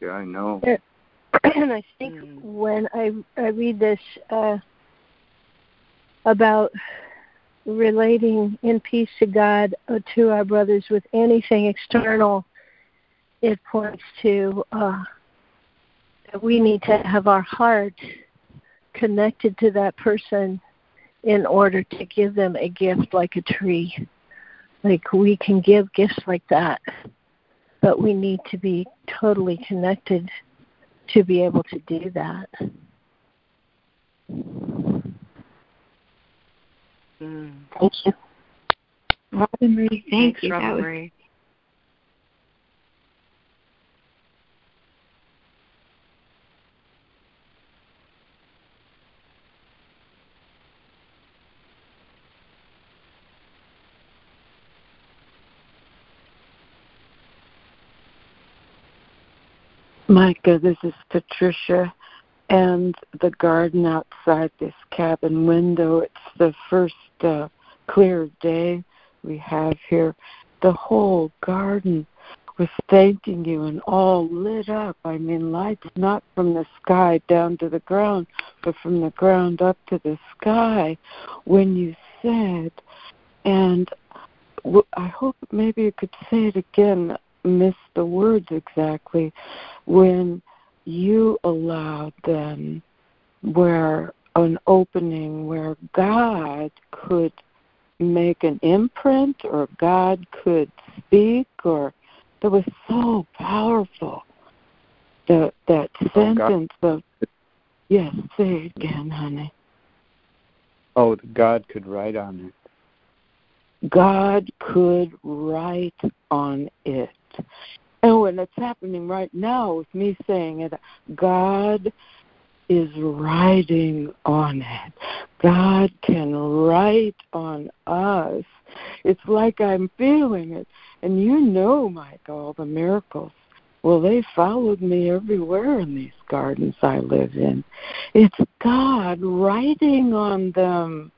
Yeah, I know. and I think mm. when I I read this uh, about relating in peace to God or to our brothers with anything external, it points to uh, that we need to have our heart connected to that person in order to give them a gift like a tree. Like we can give gifts like that, but we need to be totally connected to be able to do that. Mm. Thank you. Robin Marie, thanks, you. Robin Marie. Micah, this is Patricia. And the garden outside this cabin window, it's the first uh, clear day we have here. The whole garden was thanking you and all lit up. I mean, lights not from the sky down to the ground, but from the ground up to the sky when you said, and I hope maybe you could say it again miss the words exactly when you allowed them where an opening where God could make an imprint or God could speak or that was so powerful. That that oh, sentence God. of yes, say it again, honey. Oh, God could write on it. God could write on it. And when it's happening right now with me saying it, God is writing on it. God can write on us. It's like I'm feeling it. And you know, Mike, all the miracles. Well, they followed me everywhere in these gardens I live in. It's God writing on them.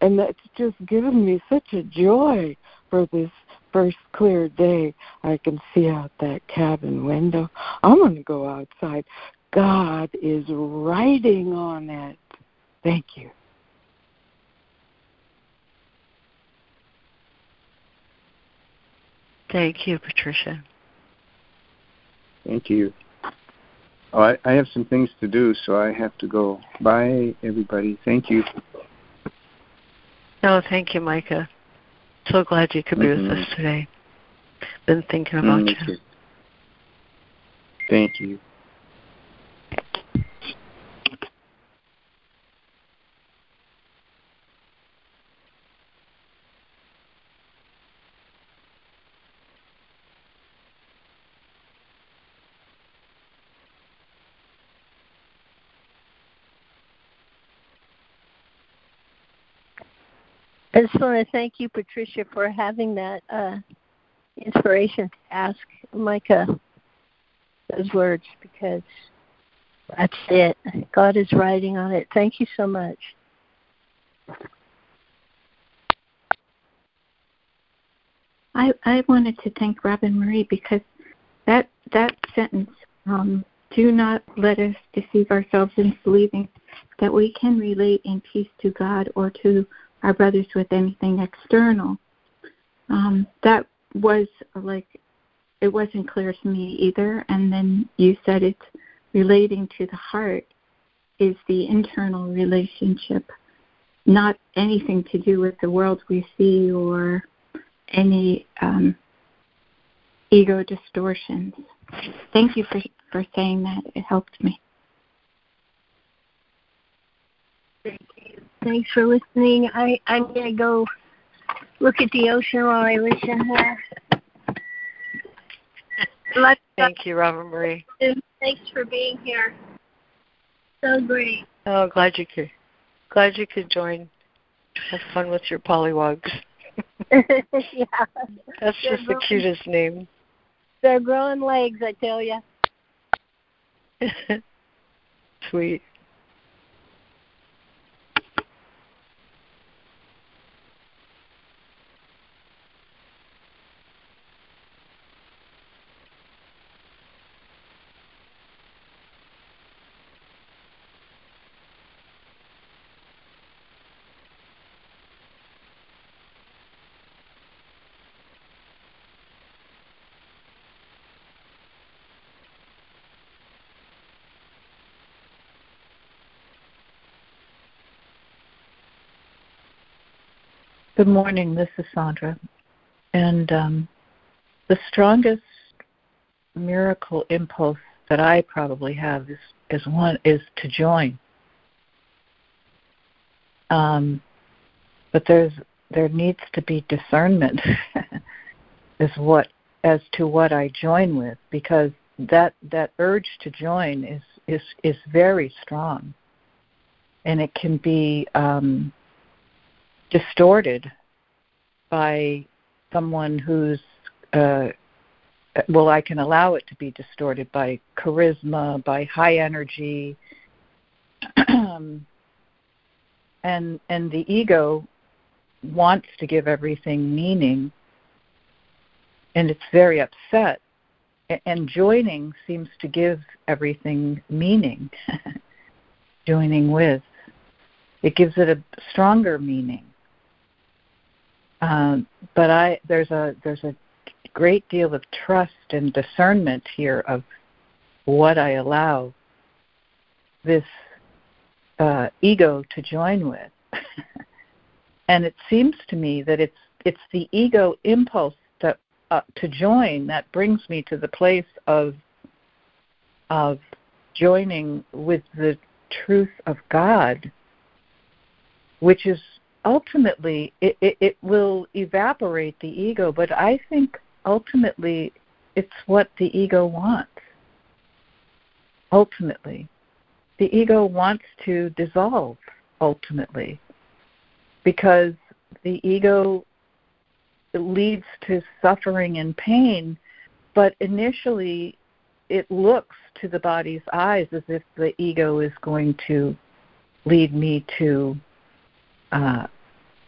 And that's just given me such a joy for this first clear day I can see out that cabin window. I'm going to go outside. God is writing on it. Thank you. Thank you, Patricia. Thank you. Oh, I, I have some things to do, so I have to go. Bye, everybody. Thank you. No, thank you, Micah. So glad you could be mm-hmm. with us today. Been thinking about mm-hmm. you. Thank you. Just want to thank you, Patricia, for having that uh, inspiration to ask Micah those words because that's it. God is writing on it. Thank you so much. I I wanted to thank Robin Marie because that that sentence, um, do not let us deceive ourselves in believing that we can relate in peace to God or to our brothers with anything external. Um, that was like it wasn't clear to me either. And then you said it's relating to the heart is the internal relationship, not anything to do with the world we see or any um, ego distortions. Thank you for for saying that. It helped me. Thank. Thanks for listening. I, I'm going to go look at the ocean while I listen here. Thank you, Robert Marie. Thanks for being here. So great. Oh, glad you could. Glad you could join. Have fun with your pollywogs. yeah. That's They're just the cutest name. They're growing legs, I tell you. Sweet. Good morning. This is Sandra. And um, the strongest miracle impulse that I probably have is, is one is to join. Um, but there's there needs to be discernment as what as to what I join with because that that urge to join is is is very strong, and it can be um, distorted by someone who's uh, well i can allow it to be distorted by charisma by high energy. And and the ego wants to give everything meaning and it's very upset. And joining seems to give everything meaning joining with. It gives it a stronger meaning um, but I there's a there's a great deal of trust and discernment here of what I allow this uh, ego to join with, and it seems to me that it's it's the ego impulse that uh, to join that brings me to the place of of joining with the truth of God, which is ultimately it, it, it will evaporate the ego, but I think ultimately it's what the ego wants. Ultimately, the ego wants to dissolve ultimately because the ego leads to suffering and pain, but initially it looks to the body's eyes as if the ego is going to lead me to uh,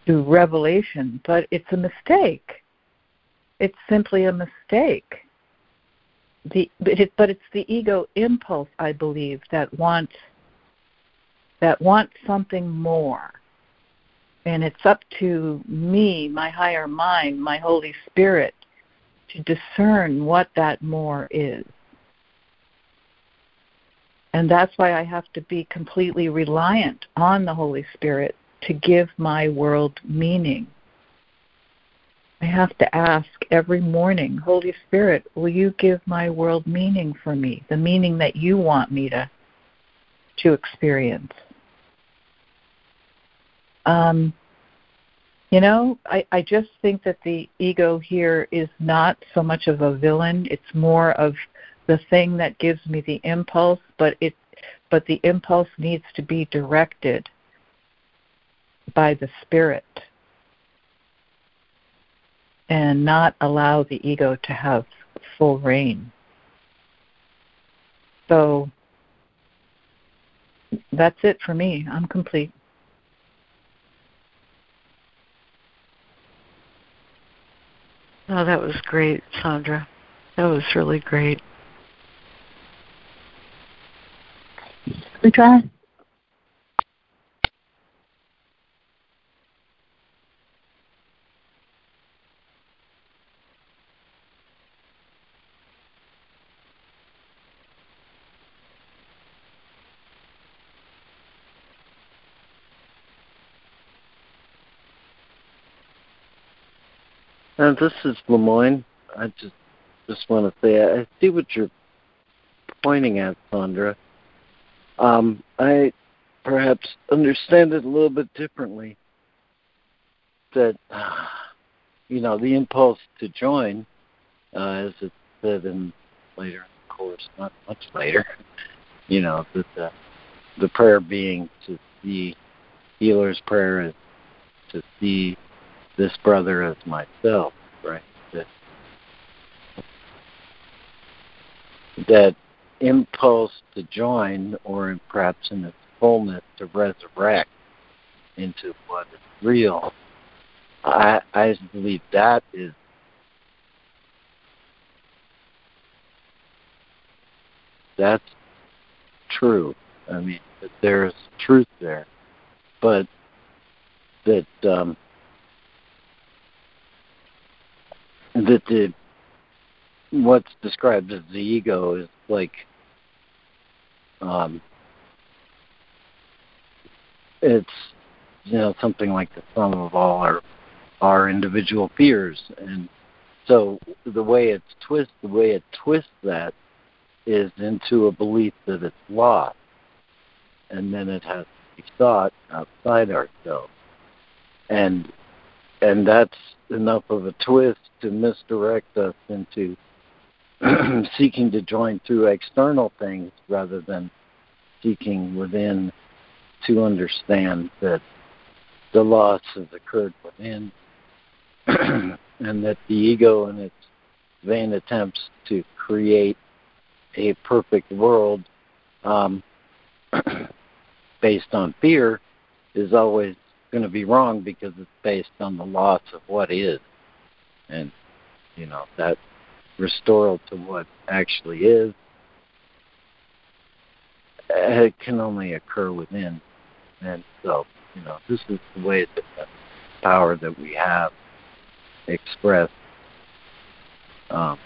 to revelation, but it's a mistake. It's simply a mistake. The but, it, but it's the ego impulse, I believe, that wants that wants something more, and it's up to me, my higher mind, my Holy Spirit, to discern what that more is. And that's why I have to be completely reliant on the Holy Spirit to give my world meaning. I have to ask every morning, Holy Spirit, will you give my world meaning for me, the meaning that you want me to to experience? Um, you know, I, I just think that the ego here is not so much of a villain. It's more of the thing that gives me the impulse, but it but the impulse needs to be directed by the spirit and not allow the ego to have full rein. So that's it for me. I'm complete. Oh, that was great, Sandra. That was really great. We Uh, this is Lemoyne. I just just want to say I see what you're pointing at, Sandra. Um, I perhaps understand it a little bit differently. That you know the impulse to join, uh, as it said in later in the course, not much later. You know that the the prayer being to see healer's prayer is to see this brother as myself, right? That, that impulse to join, or perhaps in its fullness, to resurrect into what is real. I I believe that is that's true. I mean, there's truth there, but that um, that the what's described as the ego is like um, it's you know something like the sum of all our our individual fears. And so the way it's twist the way it twists that is into a belief that it's lost. And then it has to be sought outside ourselves. And and that's enough of a twist to misdirect us into seeking to join through external things rather than seeking within to understand that the loss has occurred within and that the ego in its vain attempts to create a perfect world um, based on fear is always going to be wrong because it's based on the loss of what is. And, you know, that restoral to what actually is, it can only occur within. And so, you know, this is the way that the power that we have expressed um,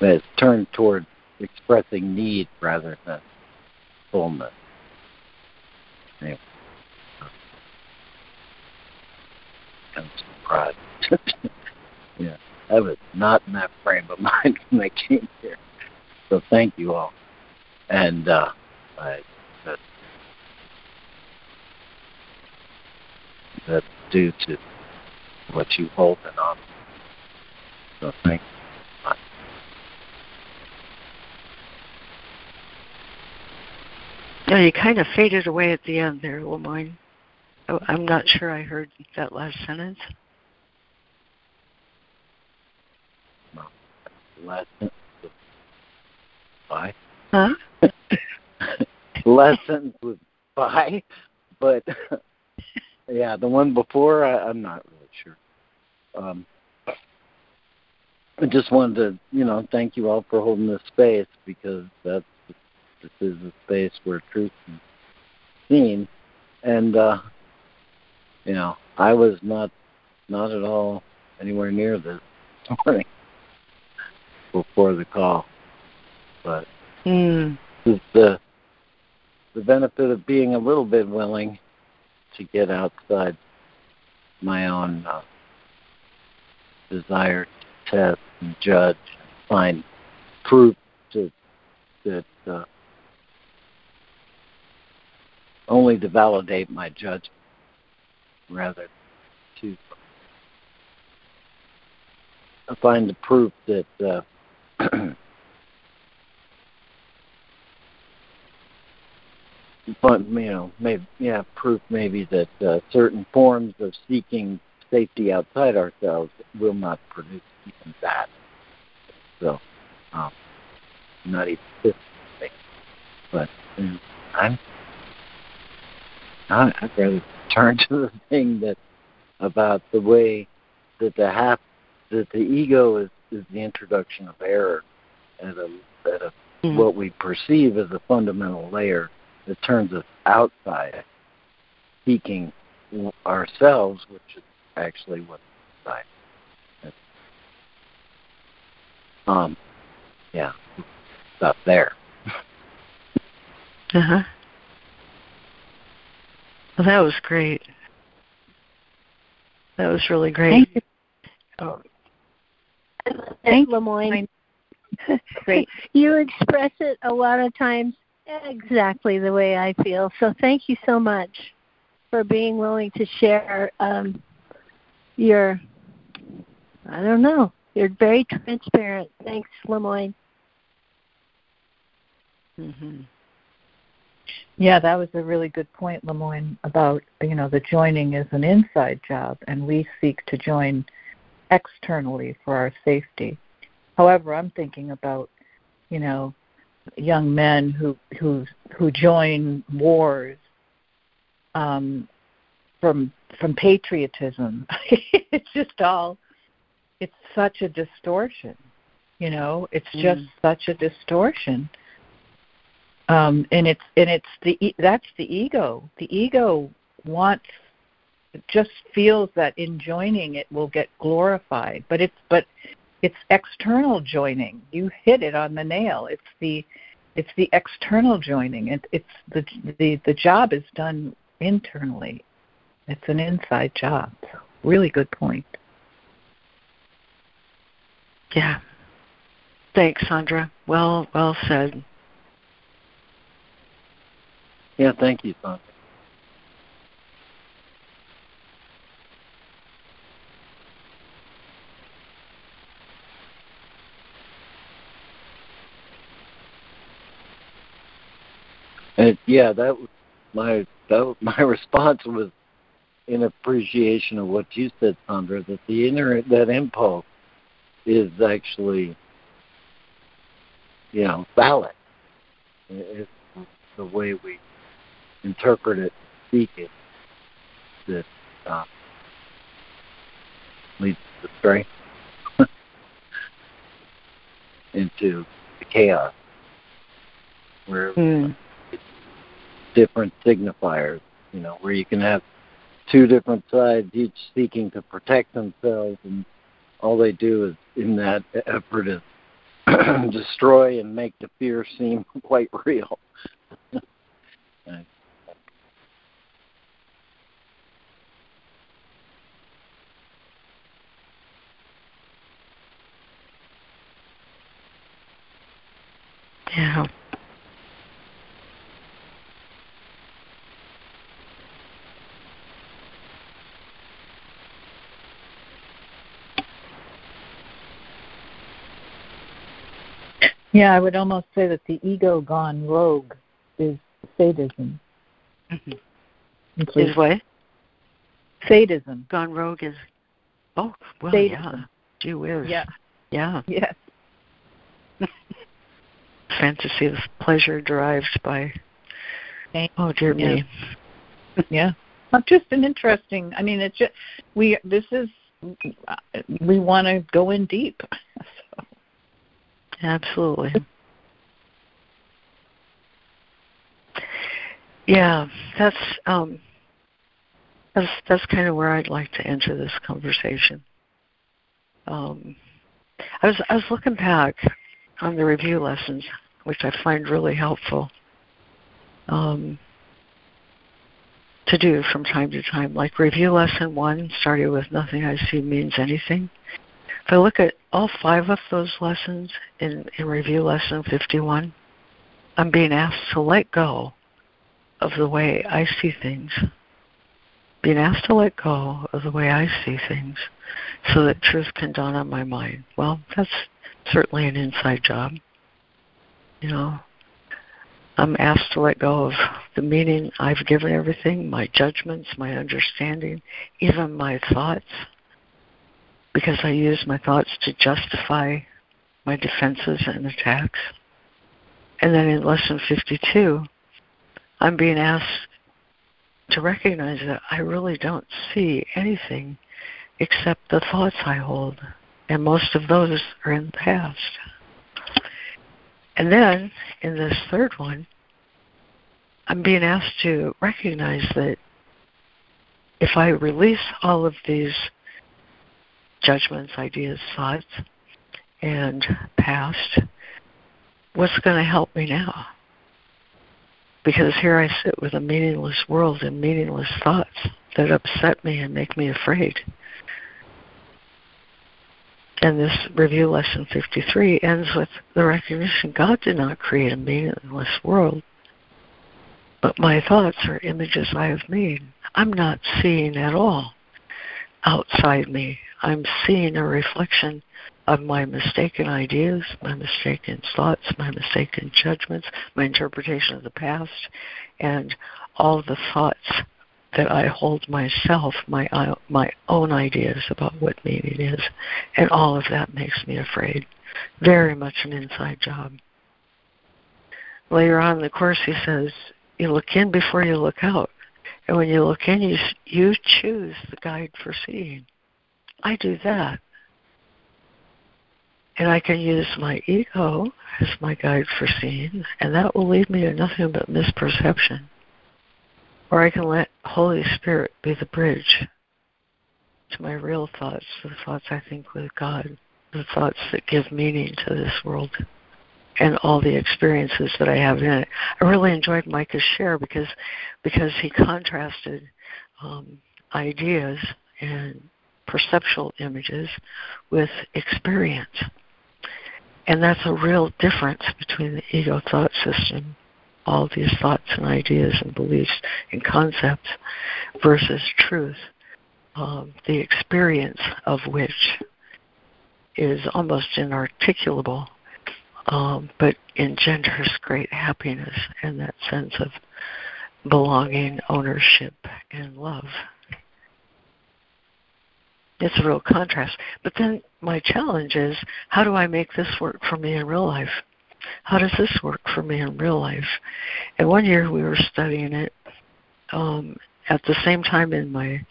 that is turned toward expressing need rather than fullness. Anyway. Kind of surprised. yeah, I was not in that frame of mind when I came here. So thank you all. And uh, I, that, that's due to what you hold and on. So thank you. Yeah, you kind of faded away at the end there, Lemoyne. I'm not sure I heard that last sentence. No. Last sentence. Bye. Huh? last sentence was bye, but yeah, the one before I, I'm not really sure. Um, I just wanted to, you know, thank you all for holding this space because that's this is a space where truth is seen, and uh, you know, I was not not at all anywhere near this morning before the call, but mm. the the benefit of being a little bit willing to get outside my own uh, desire to test and judge and find proof to that uh, only to validate my judgment rather to find the proof that uh, but you know maybe yeah proof maybe that uh, certain forms of seeking safety outside ourselves will not produce even that. So um, not even this thing. But you know, I'm I'd rather turn to the thing that about the way that the hap- that the ego is, is the introduction of error at a at a mm-hmm. what we perceive as a fundamental layer that turns us outside, seeking ourselves, which is actually what's inside. Um, yeah, stop there. uh huh. Well, that was great. That was really great. Thank you. Oh. Thank Lemoyne. great. You express it a lot of times exactly the way I feel. So thank you so much for being willing to share um, your, I don't know, you're very transparent. Thanks, Lemoyne. Mm-hmm. Yeah, that was a really good point, Lemoyne, about you know the joining is an inside job, and we seek to join externally for our safety. However, I'm thinking about you know young men who who who join wars um, from from patriotism. it's just all it's such a distortion, you know. It's just mm. such a distortion um, and it's and it's the that's the ego. The ego wants just feels that in joining it will get glorified, but it's but it's external joining. You hit it on the nail. It's the it's the external joining. It, it's the the the job is done internally. It's an inside job. Really good point. Yeah. Thanks, Sandra. Well well said. Yeah, thank you, Sandra. And yeah, that was my that my response was in appreciation of what you said, Sandra, that the inner that impulse is actually you know valid. It's the way we interpret it, speak it, that uh, leads astray into the chaos where mm. different signifiers, you know, where you can have two different sides, each seeking to protect themselves, and all they do is in that effort is destroy and make the fear seem quite real. Yeah. Yeah, I would almost say that the ego gone rogue is sadism. Mm-hmm. Is what? Sadism. Gone rogue is. Oh, well, sadism. yeah. Gee whiz. Yeah. Yeah. Yes fantasy of pleasure derived by oh dear yeah. me yeah. Just an interesting i mean it's just we this is we want to go in deep. So. absolutely. Yeah that's um that's that's kind of where i'd like to enter this conversation. Um i was i was looking back on the review lessons which I find really helpful um, to do from time to time. Like review lesson one started with Nothing I See Means Anything. If I look at all five of those lessons in, in review lesson 51, I'm being asked to let go of the way I see things. Being asked to let go of the way I see things so that truth can dawn on my mind. Well, that's certainly an inside job. You know, I'm asked to let go of the meaning I've given everything, my judgments, my understanding, even my thoughts, because I use my thoughts to justify my defenses and attacks. And then in lesson 52, I'm being asked to recognize that I really don't see anything except the thoughts I hold, and most of those are in the past. And then in this third one, I'm being asked to recognize that if I release all of these judgments, ideas, thoughts, and past, what's going to help me now? Because here I sit with a meaningless world and meaningless thoughts that upset me and make me afraid. And this review lesson 53 ends with the recognition God did not create a meaningless world, but my thoughts are images I have made. I'm not seeing at all outside me. I'm seeing a reflection of my mistaken ideas, my mistaken thoughts, my mistaken judgments, my interpretation of the past, and all the thoughts that I hold myself, my uh, my own ideas about what meaning is, and all of that makes me afraid. Very much an inside job. Later on in the course, he says, "You look in before you look out, and when you look in, you you choose the guide for seeing." I do that. And I can use my ego as my guide for seeing, and that will lead me to nothing but misperception. Or I can let Holy Spirit be the bridge to my real thoughts, the thoughts I think with God, the thoughts that give meaning to this world and all the experiences that I have in it. I really enjoyed Micah's share because because he contrasted um, ideas and perceptual images with experience. And that's a real difference between the ego thought system, all these thoughts and ideas and beliefs and concepts, versus truth, um, the experience of which is almost inarticulable, um, but engenders great happiness and that sense of belonging, ownership, and love it's a real contrast. But then my challenge is how do I make this work for me in real life? How does this work for me in real life? And one year we were studying it um, at the same time in my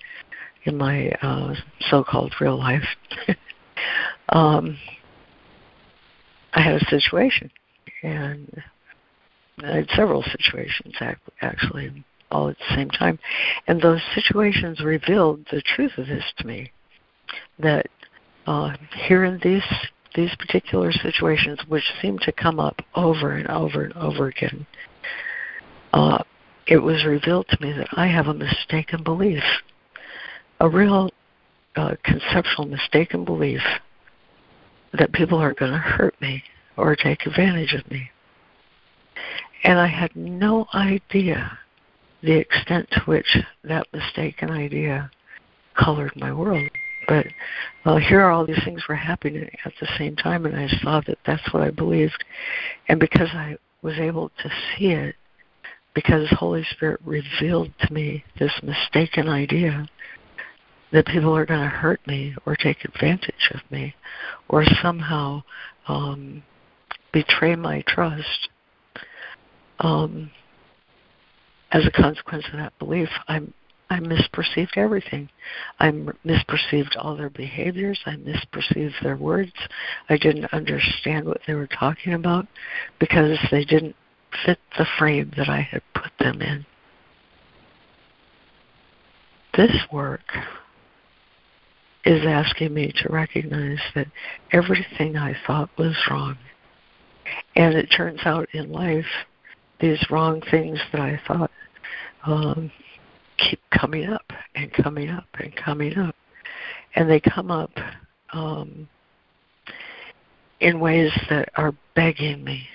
in my uh, so-called real life. um, I had a situation, and I had several situations actually, all at the same time, and those situations revealed the truth of this to me that uh, here in these these particular situations, which seem to come up over and over and over again, uh, it was revealed to me that I have a mistaken belief, a real uh, conceptual mistaken belief that people are going to hurt me or take advantage of me. And I had no idea the extent to which that mistaken idea colored my world. But uh, here all these things were happening at the same time, and I saw that that's what I believed. And because I was able to see it, because Holy Spirit revealed to me this mistaken idea that people are going to hurt me or take advantage of me or somehow um, betray my trust. Um, as a consequence of that belief, I'm I misperceived everything. I misperceived all their behaviors. I misperceived their words. I didn't understand what they were talking about because they didn't fit the frame that I had put them in. This work is asking me to recognize that everything I thought was wrong. And it turns out in life, these wrong things that I thought um, keep coming up and coming up and coming up. And they come up um, in ways that are begging me,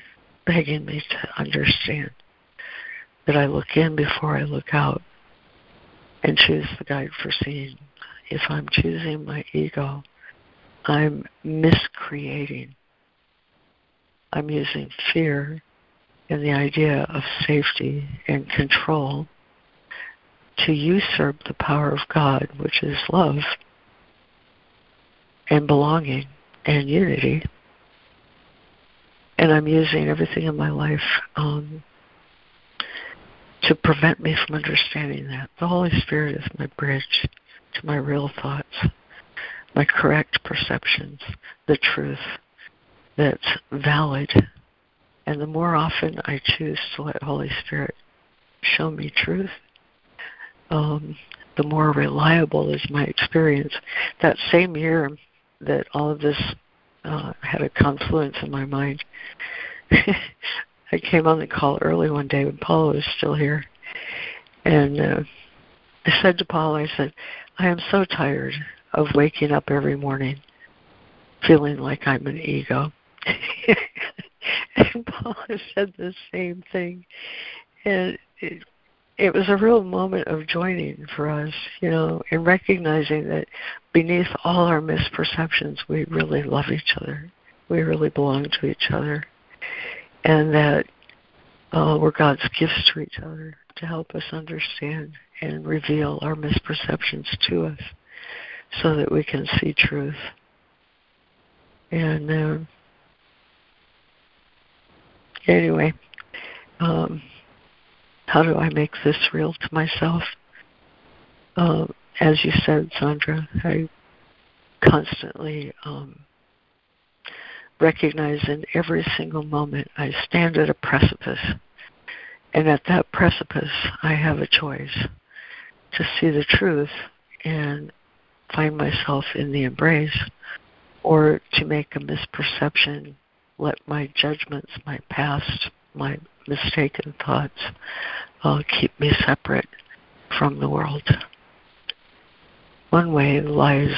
begging me to understand that I look in before I look out and choose the guide for seeing. If I'm choosing my ego, I'm miscreating. I'm using fear and the idea of safety and control to usurp the power of God, which is love and belonging and unity. And I'm using everything in my life um, to prevent me from understanding that. The Holy Spirit is my bridge to my real thoughts, my correct perceptions, the truth that's valid. And the more often I choose to let Holy Spirit show me truth, um, the more reliable is my experience. That same year that all of this uh, had a confluence in my mind, I came on the call early one day when Paula was still here, and uh, I said to Paula, I said, I am so tired of waking up every morning feeling like I'm an ego. and Paula said the same thing, and it, it was a real moment of joining for us, you know, and recognizing that beneath all our misperceptions, we really love each other. We really belong to each other. And that uh, we're God's gifts to each other to help us understand and reveal our misperceptions to us so that we can see truth. And um, anyway, um, how do I make this real to myself? Uh, as you said, Sandra, I constantly um, recognize in every single moment I stand at a precipice. And at that precipice, I have a choice to see the truth and find myself in the embrace, or to make a misperception, let my judgments, my past, my mistaken thoughts uh, keep me separate from the world. One way lies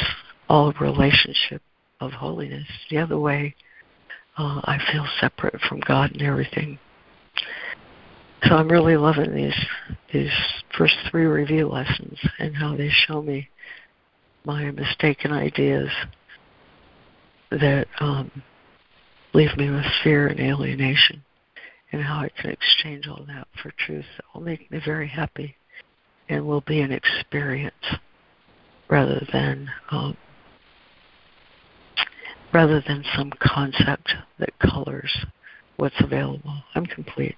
all relationship of holiness. The other way, uh, I feel separate from God and everything. So I'm really loving these these first three review lessons and how they show me my mistaken ideas that um, leave me with fear and alienation and how I can exchange all that for truth that will make me very happy and will be an experience rather than um, rather than some concept that colors what's available. I'm complete.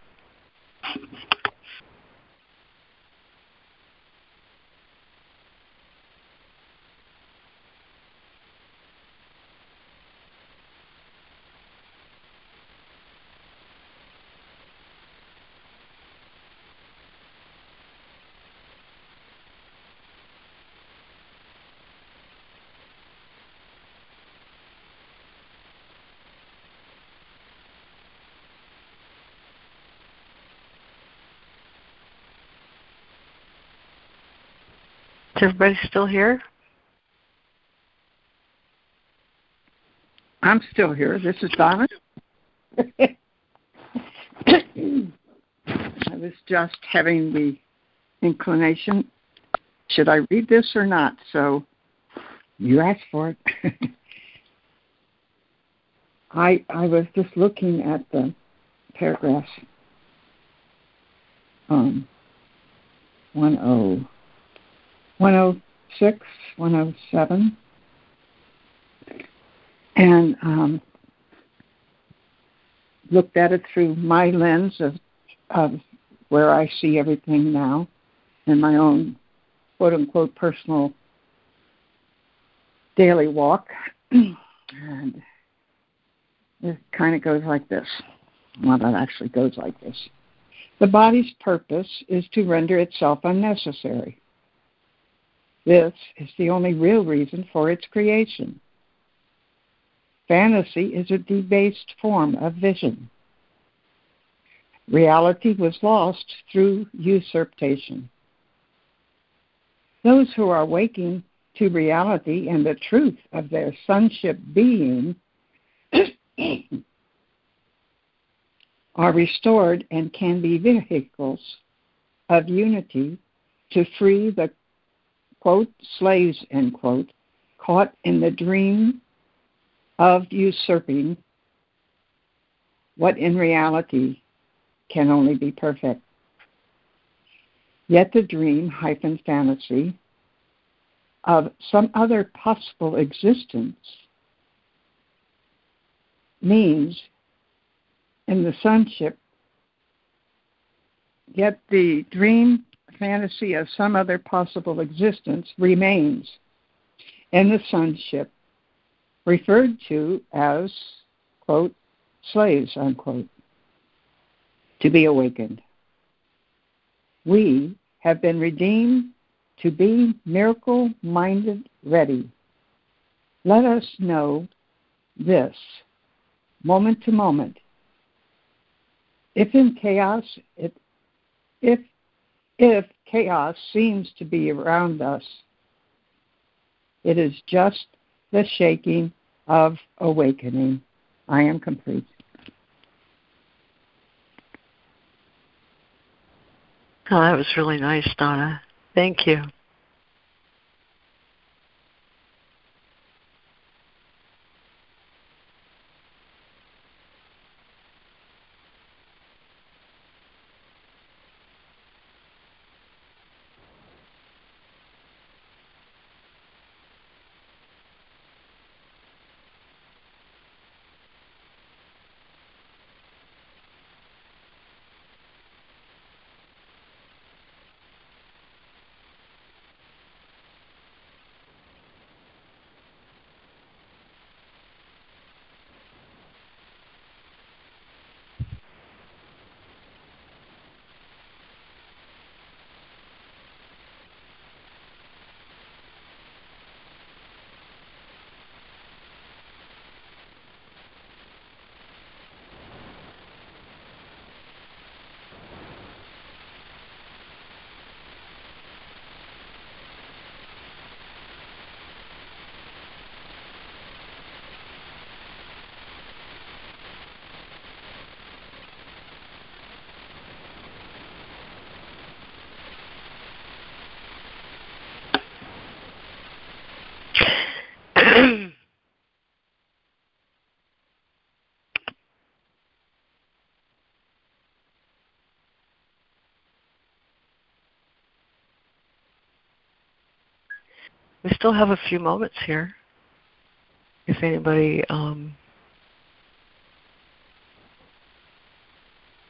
Everybody still here? I'm still here. This is Donna. I was just having the inclination should I read this or not? So you asked for it. I I was just looking at the paragraphs. Um, one oh 106, 107. And um, looked at it through my lens of, of where I see everything now in my own quote unquote personal daily walk. and it kind of goes like this. Well, that actually goes like this. The body's purpose is to render itself unnecessary. This is the only real reason for its creation. Fantasy is a debased form of vision. Reality was lost through usurpation. Those who are waking to reality and the truth of their sonship being are restored and can be vehicles of unity to free the quote, slaves, end quote, caught in the dream of usurping what in reality can only be perfect. Yet the dream hyphen fantasy of some other possible existence means in the sonship, yet the dream fantasy of some other possible existence remains in the sonship, referred to as, quote, slaves, unquote, to be awakened. We have been redeemed to be miracle minded ready. Let us know this moment to moment. If in chaos, it, if if chaos seems to be around us, it is just the shaking of awakening. I am complete. Oh, that was really nice, Donna. Thank you. We still have a few moments here. If anybody um,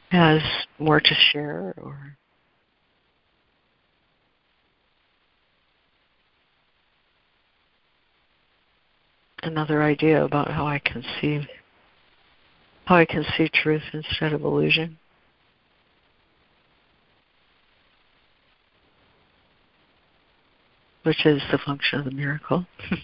has more to share or another idea about how I can see how I can see truth instead of illusion. Which is the function of the miracle.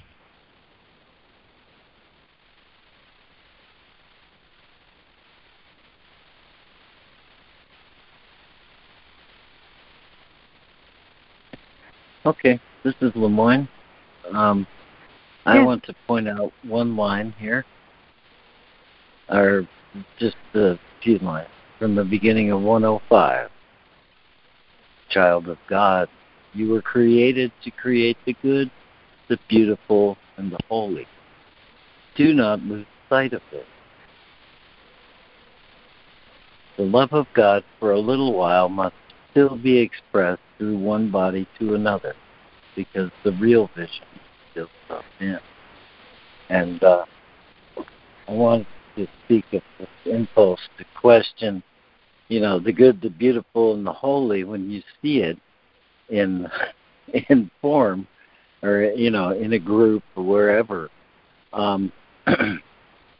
okay, this is Lemoyne. Um, I want to point out one line here, or just a few lines from the beginning of 105. Child of God, you were created to create the good, the beautiful, and the holy. Do not lose sight of this. The love of God for a little while must still be expressed through one body to another because the real vision is still up in. And uh, I want to speak of this impulse to question, you know, the good, the beautiful, and the holy when you see it in in form or you know in a group or wherever um,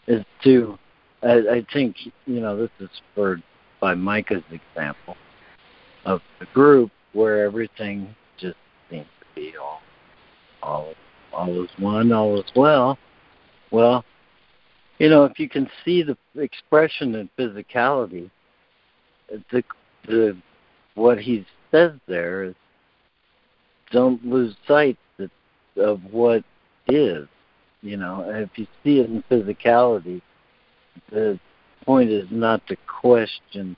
is to I, I think you know this is spurred by Micah's example of the group where everything just seems to be all all all is one, all is well. Well, you know, if you can see the expression and physicality, the the what he says there is don't lose sight of what is. You know, if you see it in physicality, the point is not to question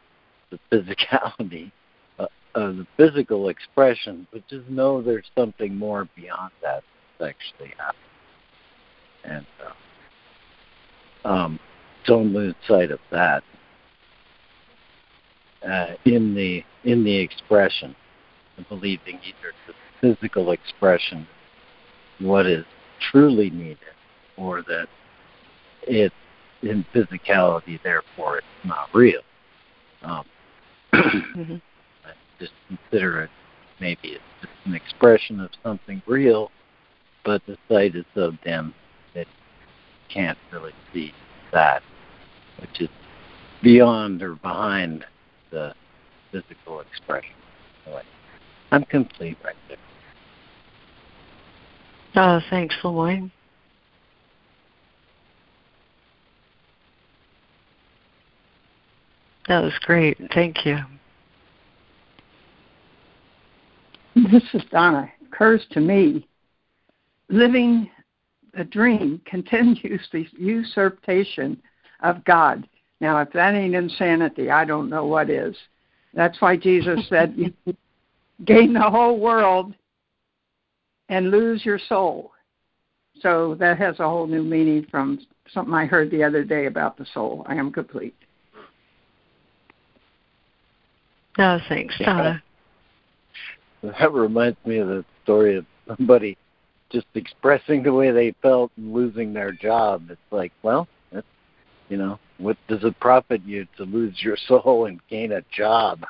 the physicality uh, of the physical expression, but just know there's something more beyond that that's actually happening. And uh, um, don't lose sight of that uh, in the in the expression, believing either the physical expression what is truly needed, or that it's in physicality, therefore it's not real. Um, mm-hmm. Just consider it maybe it's just an expression of something real, but the sight is so dim that you can't really see that, which is beyond or behind the physical expression. Anyway, I'm complete right there. Oh, thanks, Lemoyne. That was great. Thank you. This is Donna. It occurs to me living a dream continues the usurpation of God. Now, if that ain't insanity, I don't know what is. That's why Jesus said, you gain the whole world and lose your soul. So that has a whole new meaning from something I heard the other day about the soul. I am complete. No, thanks, Donna. That reminds me of the story of somebody just expressing the way they felt and losing their job. It's like, well, that's, you know, what does it profit you to lose your soul and gain a job?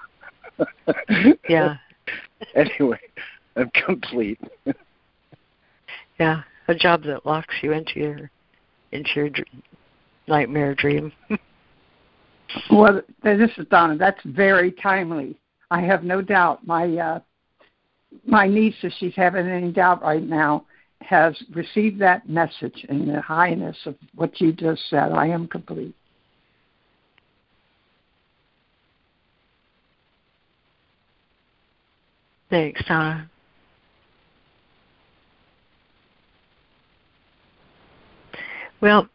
yeah. anyway, I'm complete. Yeah, a job that locks you into your into your dr- nightmare dream. well, this is Donna. That's very timely. I have no doubt. My uh, my niece, if she's having any doubt right now, has received that message in the highness of what you just said. I am complete. Thanks, Donna. Well,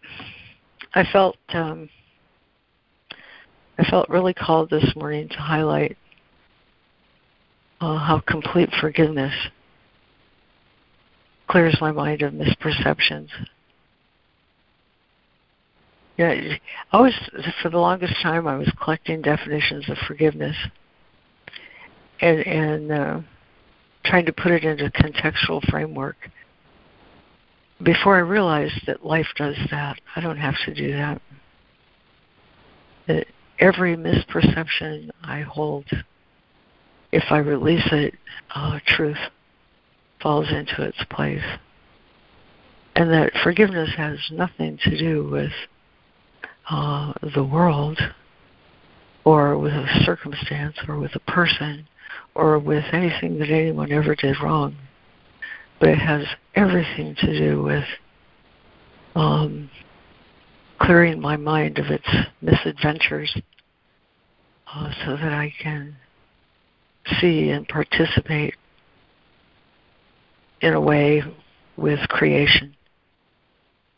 I felt um, I felt really called this morning to highlight uh, how complete forgiveness clears my mind of misperceptions. Yeah, I was for the longest time I was collecting definitions of forgiveness and and uh, trying to put it into contextual framework. Before I realized that life does that, I don't have to do that. That every misperception I hold, if I release it, uh, truth falls into its place. And that forgiveness has nothing to do with uh, the world or with a circumstance or with a person or with anything that anyone ever did wrong. But it has everything to do with um, clearing my mind of its misadventures uh, so that I can see and participate in a way with creation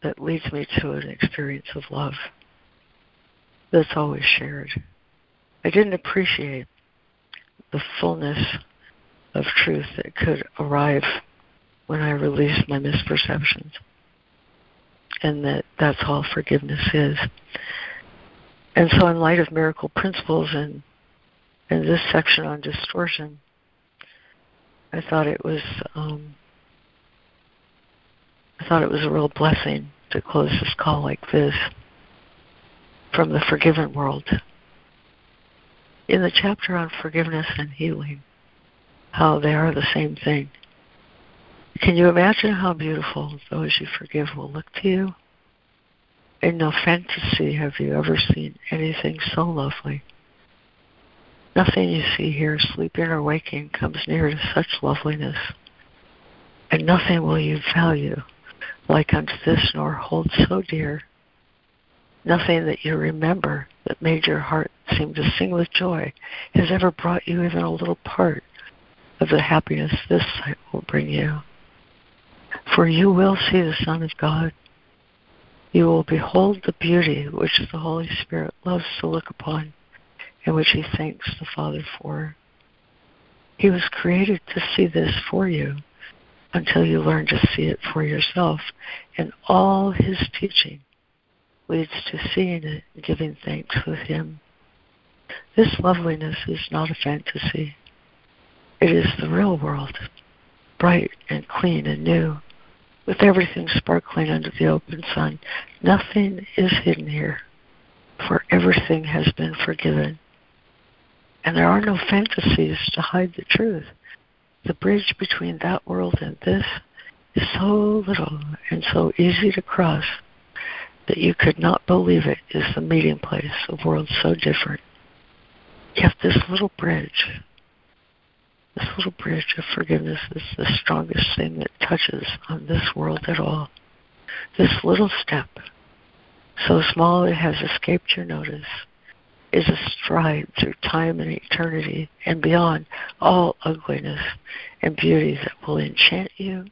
that leads me to an experience of love that's always shared. I didn't appreciate the fullness of truth that could arrive when I release my misperceptions. And that that's all forgiveness is. And so in light of miracle principles and in this section on distortion, I thought it was um, I thought it was a real blessing to close this call like this from the forgiven world. In the chapter on forgiveness and healing, how they are the same thing. Can you imagine how beautiful those you forgive will look to you? In no fantasy have you ever seen anything so lovely. Nothing you see here, sleeping or waking, comes near to such loveliness. And nothing will you value like unto this, nor hold so dear. Nothing that you remember that made your heart seem to sing with joy has ever brought you even a little part of the happiness this sight will bring you. For you will see the Son of God. You will behold the beauty which the Holy Spirit loves to look upon and which he thanks the Father for. He was created to see this for you until you learn to see it for yourself. And all his teaching leads to seeing it and giving thanks with him. This loveliness is not a fantasy. It is the real world, bright and clean and new, with everything sparkling under the open sun. Nothing is hidden here, for everything has been forgiven. And there are no fantasies to hide the truth the bridge between that world and this is so little and so easy to cross that you could not believe it is the meeting place of worlds so different. Yet this little bridge, this little bridge of forgiveness is the strongest thing that touches on this world at all. This little step, so small it has escaped your notice, is a stride through time and eternity and beyond all ugliness and beauty that will enchant you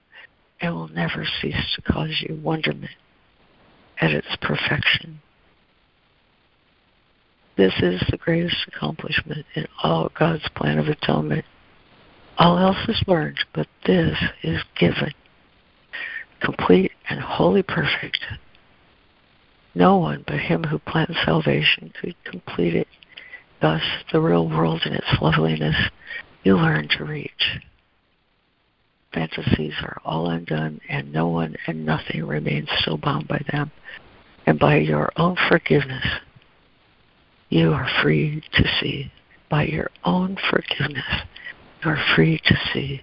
and will never cease to cause you wonderment at its perfection. This is the greatest accomplishment in all God's plan of atonement. All else is learned, but this is given, complete and wholly perfect. No one but Him who planned salvation could complete it. Thus, the real world in its loveliness you learn to reach. Fantasies are all undone, and no one and nothing remains still bound by them. And by your own forgiveness, you are free to see. By your own forgiveness, are free to see.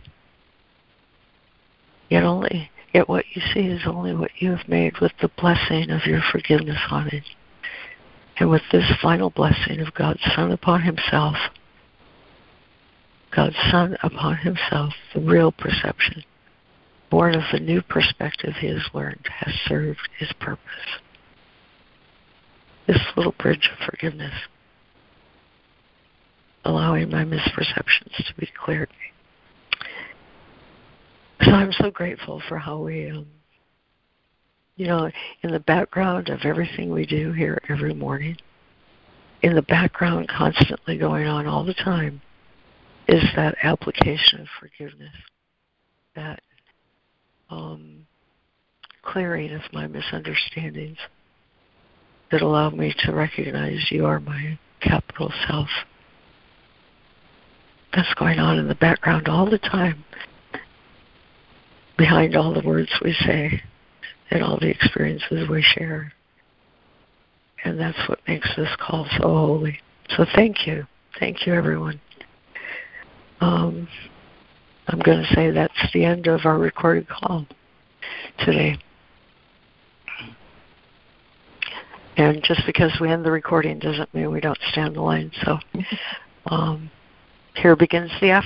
Yet only yet what you see is only what you have made with the blessing of your forgiveness on it. And with this final blessing of God's Son upon himself, God's Son upon himself, the real perception, born of the new perspective he has learned, has served his purpose. This little bridge of forgiveness, allowing my misperceptions to be cleared. So I'm so grateful for how we, um, you know, in the background of everything we do here every morning, in the background constantly going on all the time, is that application of forgiveness, that um, clearing of my misunderstandings that allow me to recognize you are my capital self. That's going on in the background all the time, behind all the words we say and all the experiences we share. And that's what makes this call so holy. So thank you. Thank you, everyone. Um, I'm going to say that's the end of our recorded call today. And just because we end the recording doesn't mean we don't stand the line. So um, here begins the after.